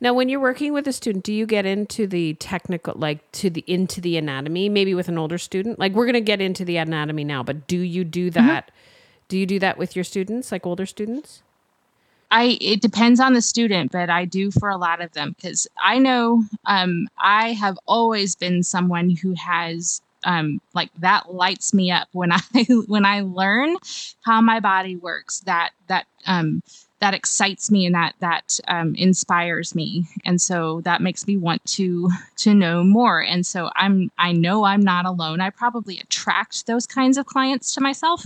now when you're working with a student do you get into the technical like to the into the anatomy maybe with an older student? Like we're going to get into the anatomy now but do you do that do you do that with your students like older students? I it depends on the student, but I do for a lot of them because I know um, I have always been someone who has um, like that lights me up when I when I learn how my body works. That that um, that excites me and that that um, inspires me, and so that makes me want to to know more. And so I'm I know I'm not alone. I probably attract those kinds of clients to myself,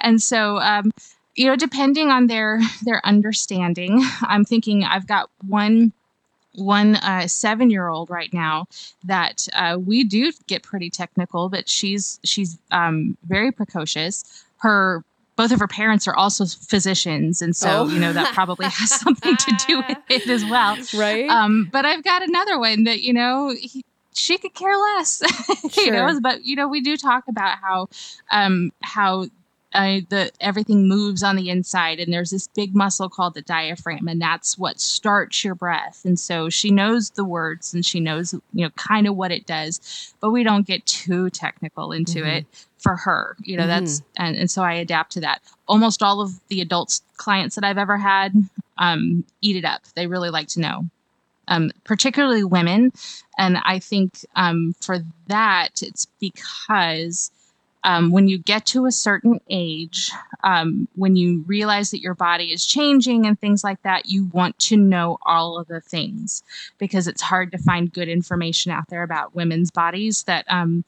and so. Um, you know depending on their their understanding i'm thinking i've got one one uh, seven year old right now that uh, we do get pretty technical but she's she's um, very precocious her both of her parents are also physicians and so Oh. you know that probably has something to do with it as well right um, but I've got another one that you know he, she could care less, you know. Sure. But you know, we do talk about how um, how uh, the everything moves on the inside, and there's this big muscle called the diaphragm, and that's what starts your breath. And so she knows the words, and she knows you know kind of what it does, but we don't get too technical into Mhm. it for her. You know, that's and, and so I adapt to that. Almost all of the adults clients that I've ever had um, eat it up. They really like to know um, particularly women. And I think um, for that, it's because um, when you get to a certain age, um, when you realize that your body is changing and things like that, you want to know all of the things because it's hard to find good information out there about women's bodies that, um,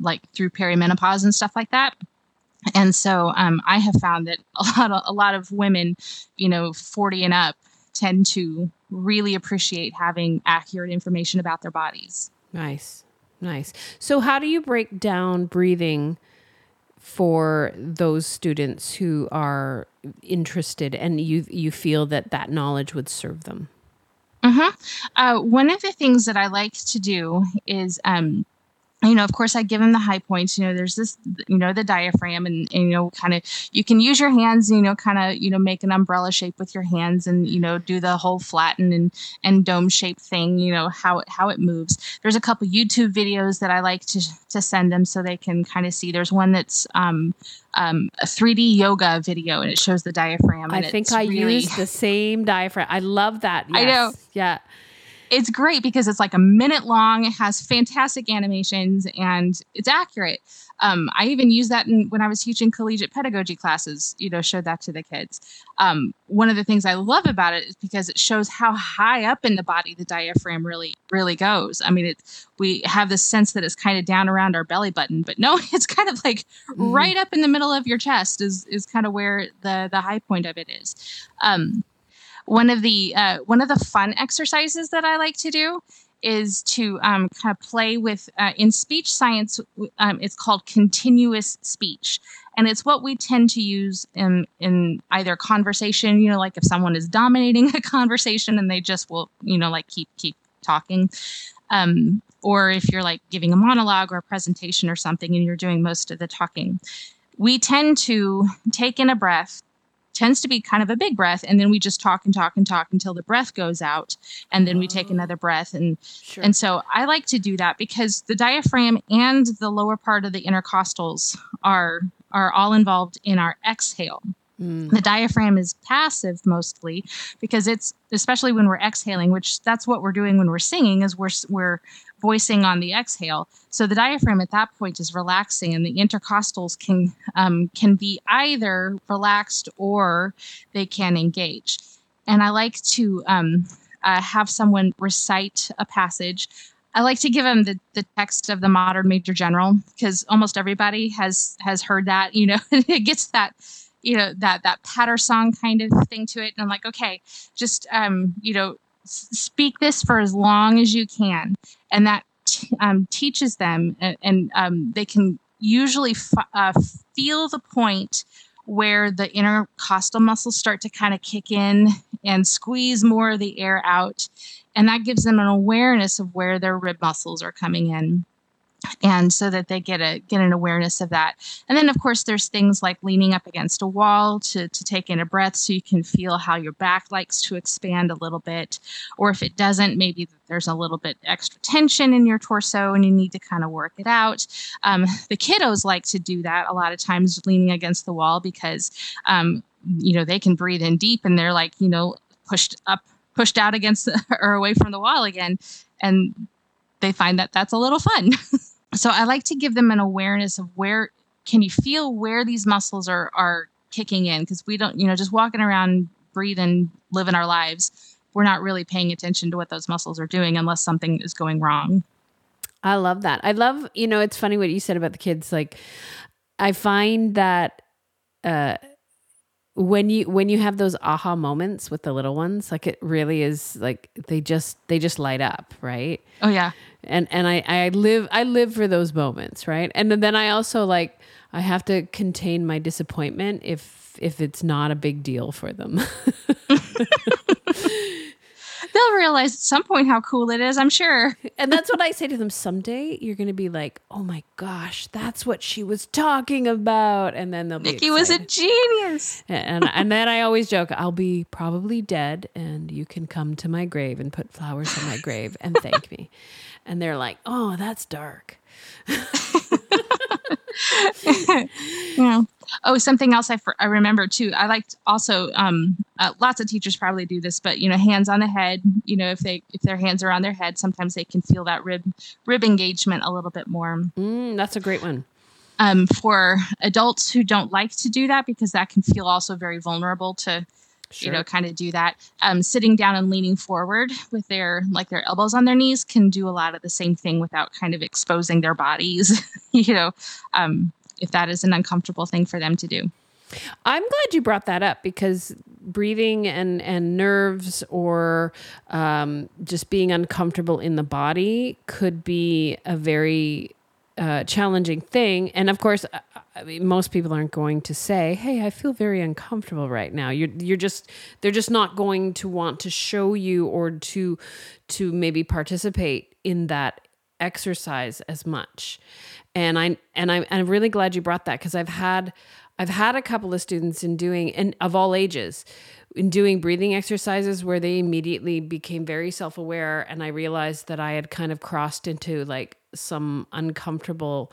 like through perimenopause and stuff like that. And so um, I have found that a lot of a lot of women, you know, 40 and up, tend to really appreciate having accurate information about their bodies. Nice. Nice. So how do you break down breathing for those students who are interested and you you feel that that knowledge would serve them? Uh, one of the things that I like to do is, um, you know, of course, I give them the high points. You know, there's this, you know, the diaphragm, and, and you know, kind of, you can use your hands, you know, kind of, you know, make an umbrella shape with your hands, and you know, do the whole flatten and and dome shape thing. You know how it how it moves. There's a couple YouTube videos that I like to to send them so they can kind of see. There's one that's um, um, a 3D yoga video, and it shows the diaphragm. I think it's I really, use the same diaphragm. I love that. I know. Yeah. It's great because it's like a minute long. It has fantastic animations and it's accurate. Um, I even used that in, when I was teaching collegiate pedagogy classes. You know, showed that to the kids. Um, one of the things I love about it is because it shows how high up in the body the diaphragm really, really goes. I mean, it we have this sense that it's kind of down around our belly button, but no, it's kind of like right up in the middle of your chest is is kind of where the the high point of it is. Um, one of the uh, one of the fun exercises that I like to do is to um, kind of play with uh, in speech science. Um, it's called continuous speech, and it's what we tend to use in in either conversation. You know, like if someone is dominating a conversation and they just will, you know, like keep keep talking. Um, or if you're like giving a monologue or a presentation or something and you're doing most of the talking, we tend to take in a breath tends to be kind of a big breath and then we just talk and talk and talk until the breath goes out and then we take another breath and Sure. and so I like to do that because the diaphragm and the lower part of the intercostals are are all involved in our exhale. Mm. The diaphragm is passive mostly because it's especially when we're exhaling, which that's what we're doing when we're singing is we're we're voicing on the exhale. So the diaphragm at that point is relaxing, and the intercostals can um, can be either relaxed or they can engage. And I like to um, uh, have someone recite a passage. I like to give them the, the text of the modern major general because almost everybody has has heard that. You know, it gets that you know that that patter song kind of thing to it. And i'm like okay just um you know s- speak this for as long as you can. And that t- um, teaches them and, and um, they can usually f- uh, feel the point where the intercostal muscles start to kind of kick in and squeeze more of the air out. And that gives them an awareness of where their rib muscles are coming in and so that they get a get an awareness of that. And then of course there's things like leaning up against a wall to, to take in a breath so you can feel how your back likes to expand a little bit. Or if it doesn't maybe there's a little bit extra tension in your torso and you need to kind of work it out. Um, the kiddos like to do that a lot of times leaning against the wall because um, you know they can breathe in deep and they're like you know pushed up pushed out against or away from the wall again. And they find that that's a little fun so i like to give them an awareness of where can you feel where these muscles are are kicking in because we don't you know just walking around breathing living our lives we're not really paying attention to what those muscles are doing unless something is going wrong I love that. I love, you know, it's funny what you said about the kids. Like, I find that uh, when you when you have those aha moments with the little ones, like it really is like they just they just light up, right? oh yeah And and I I live I live for those moments, right? And then I also like I have to contain my disappointment if if it's not a big deal for them. they'll realize at some point how cool it is i'm sure And that's what I say to them. Someday you're going to be like, oh my gosh, that's what she was talking about. And then they'll be nikki was a excited. genius and and then I always joke, I'll be probably dead, and you can come to my grave and put flowers on my grave and thank me. And they're like, oh, that's dark. Yeah. Oh, something else I, for, I remember too. I liked also. Um, uh, lots of teachers probably do this, but you know, hands on the head. You know, if they if their hands are on their head, sometimes they can feel that rib rib engagement a little bit more. Mm, that's a great one. Um, for adults who don't like to do that, because that can feel also very vulnerable to Sure. you know kind of do that um, sitting down and leaning forward with their like their elbows on their knees can do a lot of the same thing without kind of exposing their bodies you know um, if that is an uncomfortable thing for them to do I'm glad you brought that up because breathing and and nerves or um, just being uncomfortable in the body could be a very challenging thing. And of course, I- mean, most people aren't going to say, "Hey, I feel very uncomfortable right now." You're you're just they're just not going to want to show you or to to maybe participate in that exercise as much. And I and I I'm really glad you brought that because I've had I've had a couple of students in doing and of all ages in doing breathing exercises where they immediately became very self-aware and I realized that I had kind of crossed into like some uncomfortable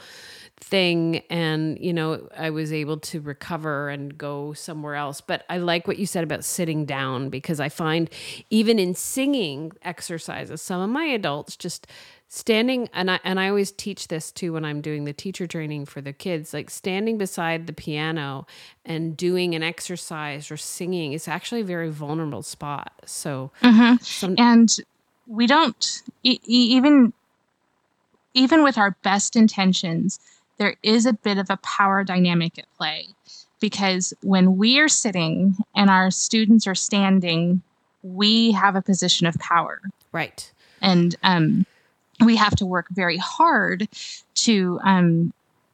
thing and you know I was able to recover and go somewhere else. But I like what you said about sitting down because I find even in singing exercises some of my adults just standing and I and I always teach this too when I'm doing the teacher training for the kids like standing beside the piano and doing an exercise or singing is actually a very vulnerable spot. So some, and we don't e- even even with our best intentions there is a bit of a power dynamic at play. Because when we are sitting and our students are standing we have a position of power. Right. And um, we have to work very hard to um,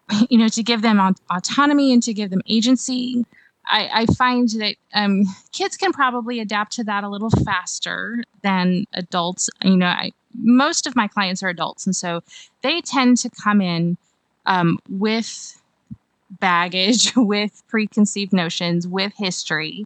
you know to give them autonomy and to give them agency I, I find that um, kids can probably adapt to that a little faster than adults. You know, I most of my clients are adults, and so they tend to come in um, with baggage, with preconceived notions, with history.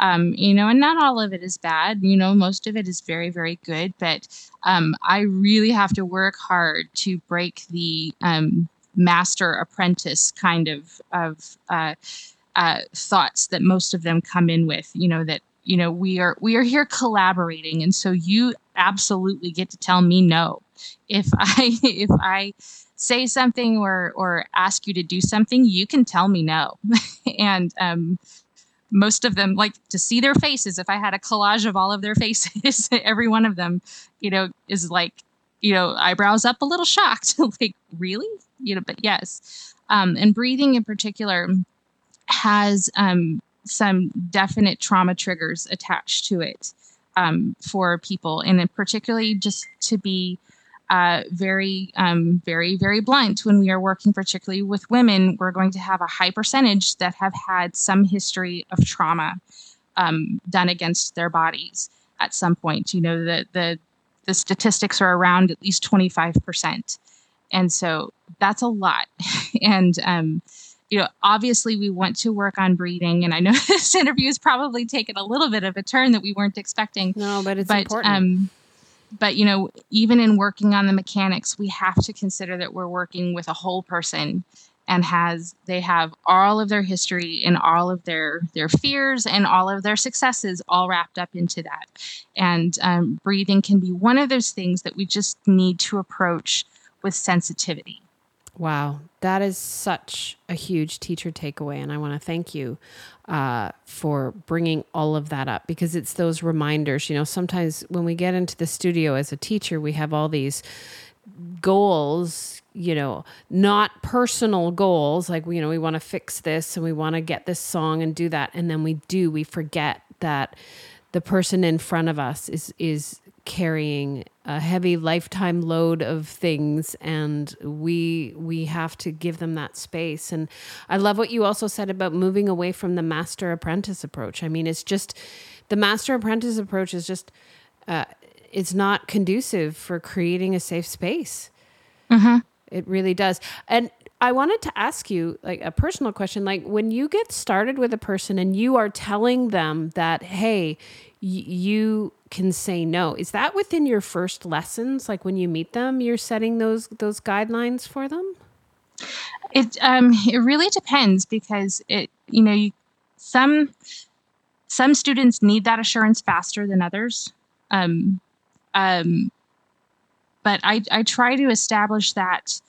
Um, you know, and not all of it is bad. You know, most of it is very, very good. But um, I really have to work hard to break the um, master apprentice kind of of uh, uh, thoughts that most of them come in with. You know that you know we are we are here collaborating, and so you absolutely get to tell me no if I if I say something or or ask you to do something, you can tell me no. and um, most of them like to see their faces. If I had a collage of all of their faces, every one of them, you know, is like, you know, eyebrows up, a little shocked. like, really? You know, but yes. Um, and breathing in particular has um, some definite trauma triggers attached to it um, for people, and particularly just to be uh, very, um, very, very blunt. When we are working, particularly with women, we're going to have a high percentage that have had some history of trauma um, done against their bodies at some point. You know, the the the statistics are around at least twenty five percent, and so that's a lot. and um, you know, obviously we want to work on breathing, and I know this interview has probably taken a little bit of a turn that we weren't expecting. No, but it's but, important. Um, but you know, even in working on the mechanics, we have to consider that we're working with a whole person and has they have all of their history and all of their their fears and all of their successes all wrapped up into that. And um, breathing can be one of those things that we just need to approach with sensitivity Wow, that is such a huge teacher takeaway. And I want to thank you uh, for bringing all of that up because it's those reminders. You know, sometimes when we get into the studio as a teacher, we have all these goals, you know, not personal goals like, you know, we want to fix this and we want to get this song and do that. And then we do, we forget that the person in front of us is is carrying a heavy lifetime load of things and we we have to give them that space. And i love what you also said about moving away from the master apprentice approach. I mean it's just the master apprentice approach is just uh, it's not conducive for creating a safe space. Mm-hmm. it really does. And I wanted to ask you like a personal question. Like when you get started with a person and you are telling them that hey y- you can say no. Is that within your first lessons? Like when you meet them, you're setting those those guidelines for them? It um it really depends because it you know you, some some students need that assurance faster than others. Um, um, but I I try to establish that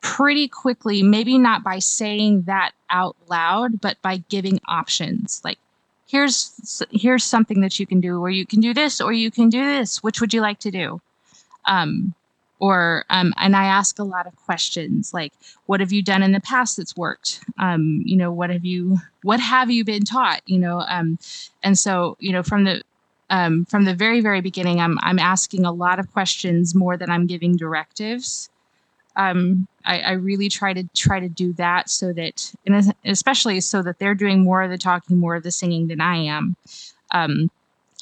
pretty quickly. Maybe not by saying that out loud, but by giving options. Like here's here's something that you can do or you can do this or you can do this. Which would you like to do? Um, or um, and i ask a lot of questions like what have you done in the past that's worked? Um, you know what have you what have you been taught? You know um, and so you know from the um, from the very very beginning i'm i'm asking a lot of questions more than i'm giving directives. Um, I, I, really try to try to do that so that, and especially so that they're doing more of the talking, more of the singing than I am. Um,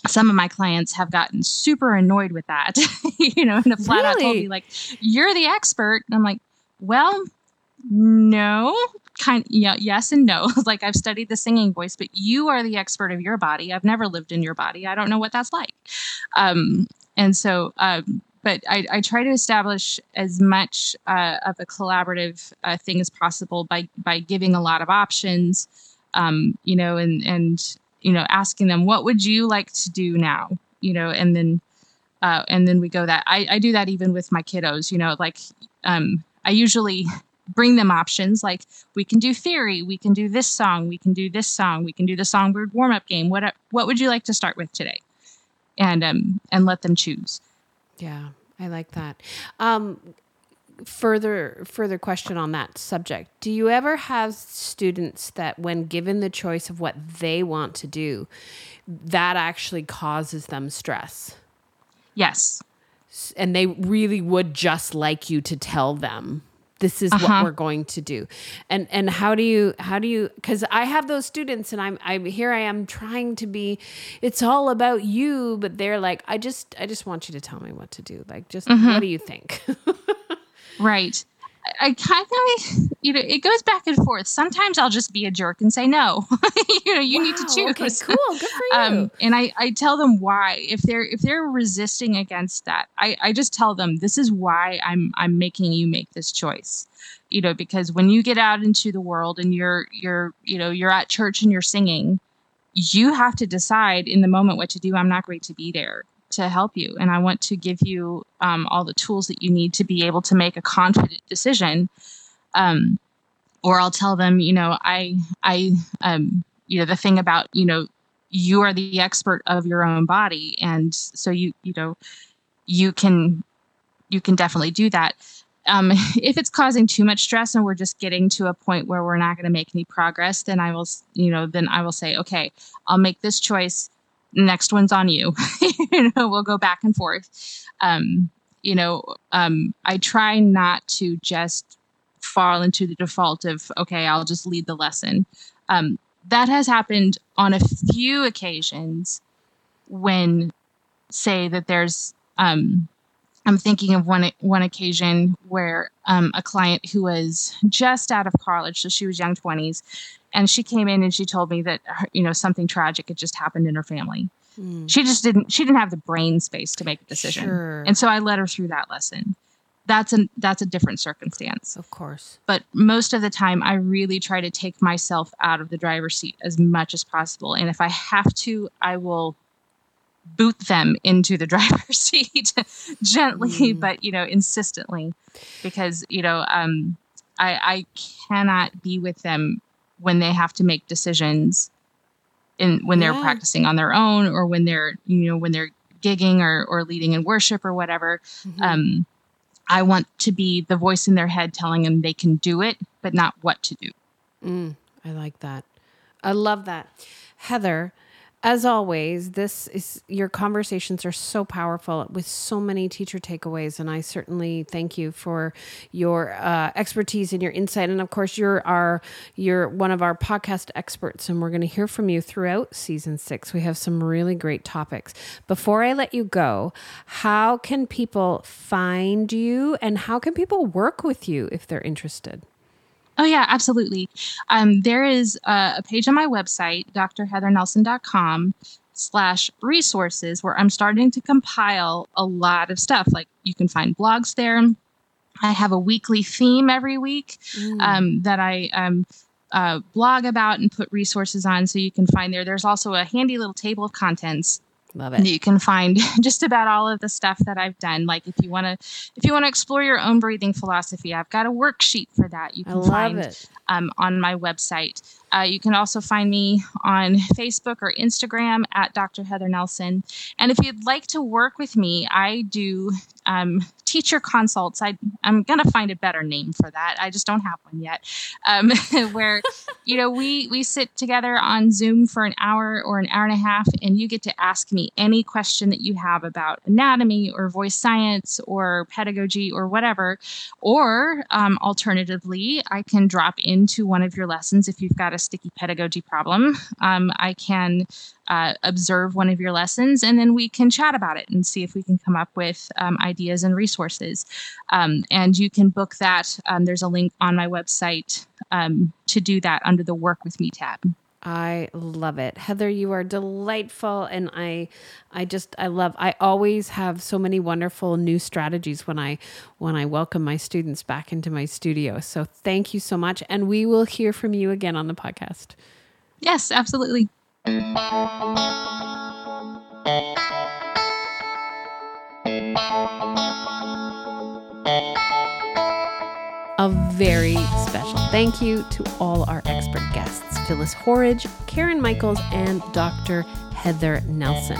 some of my clients have gotten super annoyed with that, you know, and have flat really? out told me like, "You're the expert." And I'm like, "Well, no, kind, yeah, yes and no. like I've studied the singing voice, but you are the expert of your body. I've never lived in your body. I don't know what that's like." Um, and so, um, but I, I, try to establish as much uh, of a collaborative uh, thing as possible by by giving a lot of options, um, you know, and and you know, asking them what would you like to do now, you know, and then uh, and then we go that I, I do that even with my kiddos, you know, like um, I usually bring them options like we can do theory, we can do this song, we can do this song, we can do the songbird warm up game. What what would you like to start with today? And um and let them choose. Yeah, I like that. Um, further further question on that subject. Do you ever have students that when given the choice of what they want to do that actually causes them stress? Yes. And they really would just like you to tell them this is Uh-huh. what we're going to do and and how do you how do you because i have those students and i'm i'm here i am trying to be it's all about you but they're like i just i just want you to tell me what to do like just Mm-hmm. what do you think Right. I- kind of, you know, it goes back and forth. Sometimes I'll just be a jerk and say no. you know, you need to choose. okay cool good for you Um, and I, I tell them why. If they're if they're resisting against that, I, I just tell them this is why I'm I'm making you make this choice. You know, because when you get out into the world and you're you're you know you're at church and you're singing, you have to decide in the moment what to do. I'm not going to be there to help you, and I want to give you um, all the tools that you need to be able to make a confident decision. Um, or I'll tell them, you know, I I um, you know the thing about you know you are the expert of your own body. And so you you know you can you can definitely do that. Um, if it's causing too much stress and we're just getting to a point where we're not going to make any progress then i will you know then i will say okay i'll make this choice next one's on you. You know we'll go back and forth. Um, you know um, i try not to just fall into the default of okay i'll just lead the lesson. Um, that has happened on a few occasions when say that there's um i'm thinking of one one occasion where um, a client who was just out of college so she was young 20s and she came in and she told me that her, you know something tragic had just happened in her family. Mm. she just didn't she didn't have the brain space to make a decision. Sure. and so i led her through that lesson. That's a that's a different circumstance. Of course. But most of the time i really try to take myself out of the driver's seat as much as possible. And if i have to i will boot them into the driver's seat gently Mm. but you know insistently because you know um i i cannot be with them when they have to make decisions in when they're practicing on their own or when they're you know when they're gigging or or leading in worship or whatever Mhm. um, I want to be the voice in their head telling them they can do it, but not what to do. Mm, I like that. I love that. Heather, as always, this is your conversations are so powerful with so many teacher takeaways. And I certainly thank you for your uh, expertise and your insight. And of course, you're our you're one of our podcast experts, and we're going to hear from you throughout season six. We have some really great topics. Before I let you go, how can people find you and how can people work with you if they're interested? Oh yeah, absolutely. Um, there is a, a page on my website, drheathernelson.com slash resources where I'm starting to compile a lot of stuff. Like you can find blogs there. I have a weekly theme every week um, that I um, uh, blog about and put resources on so you can find there. There's also a handy little table of contents Love it. you can find just about all of the stuff that I've done. Like if you want to, if you want to explore your own breathing philosophy, I've got a worksheet for that. You can find it. um, on my website. Uh, you can also find me on Facebook or Instagram at Dr. Heather Nelson. And if you'd like to work with me, I do um, teacher consults. I, I'm going to find a better name for that. I just don't have one yet. Um, where, you know, we, we sit together on Zoom for an hour or an hour and a half, and you get to ask me any question that you have about anatomy or voice science or pedagogy or whatever. Or um, alternatively, I can drop into one of your lessons if you've got a sticky pedagogy problem. Um, I can uh, observe one of your lessons and then we can chat about it and see if we can come up with um, ideas and resources. Um, and you can book that. Um, there's a link on my website um, to do that under the Work with Me tab. I love it. Heather, you are delightful and I I just I love I always have so many wonderful new strategies when I when I welcome my students back into my studio. So thank you so much and we will hear from you again on the podcast. Yes, absolutely. A very special thank you to all our expert guests Phyllis Horridge, Karen Michaels, and Dr. Heather Nelson.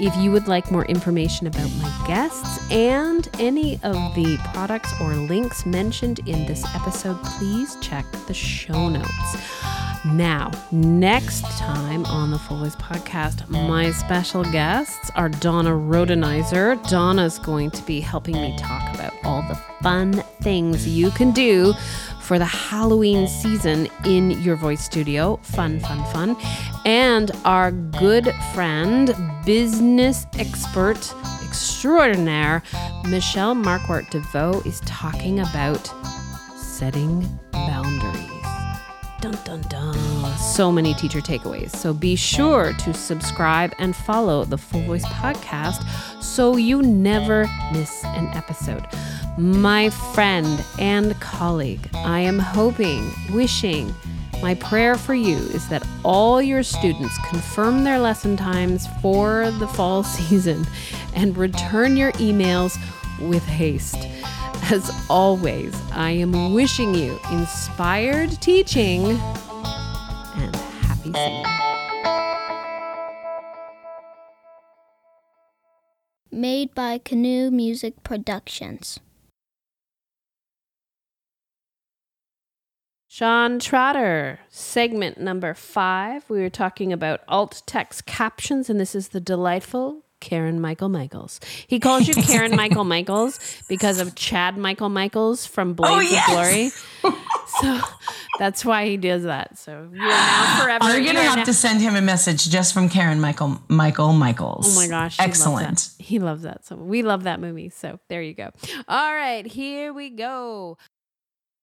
If you would like more information about my guests and any of the products or links mentioned in this episode, please check the show notes. Now, next time on the Full Voice Podcast, my special guests are Donna Rhodenizer. Donna's going to be helping me talk about all the fun things you can do for the Halloween season in your voice studio. Fun, fun, fun. And our good friend, business expert extraordinaire, Michelle Marquardt DeVoe, is talking about setting boundaries. Dun dun dun. So many teacher takeaways. So be sure to subscribe and follow the Full Voice podcast so you never miss an episode. My friend and colleague, I am hoping, wishing, my prayer for you is that all your students confirm their lesson times for the fall season and return your emails with haste. As always, I am wishing you inspired teaching and happy singing. Made by Canoe Music Productions. Sean Trotter, segment number five. We were talking about alt text captions, and this is the delightful Karen Michael Michaels. He calls you Karen Michael Michaels because of Chazz Michael Michaels from Blades Oh, yes. of Glory. So that's why he does that. So you are now forever. Are you you gonna have now- to send him a message just from Karen Michael Michael Michaels? Oh my gosh. he loves Excellent. that. He loves that. So we love that movie. So there you go. All right, here we go.